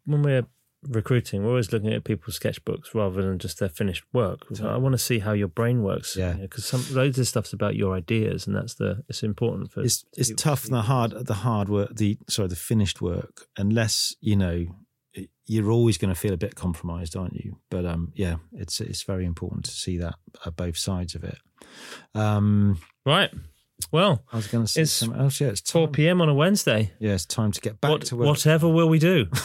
when we're recruiting, we're always looking at people's sketchbooks rather than just their finished work. So I want to see how your brain works. Yeah. because some loads of stuff's about your ideas, and that's the it's important for. it's it's people- tough and the hard the hard work the sorry the finished work unless you know you're always going to feel a bit compromised aren't you but um yeah it's it's very important to see that uh, both sides of it um Right. Well, i was going to say It's something else yeah it's 4 p.m. on a Wednesday. yeah it's time to get back What, to work whatever will we do?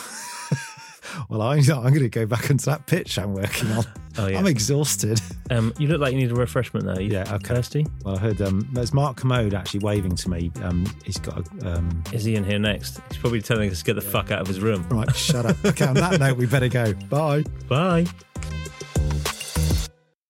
well I, i'm going to go back into that pitch i'm working on Oh yeah. i'm exhausted Um, you look like you need a refreshment there. You Yeah, okay. Thirsty? well i heard um there's mark commode actually waving to me um he's got a um Is he in here next? He's probably telling us to get the fuck out of his room. right shut up okay on that note we better go bye Bye.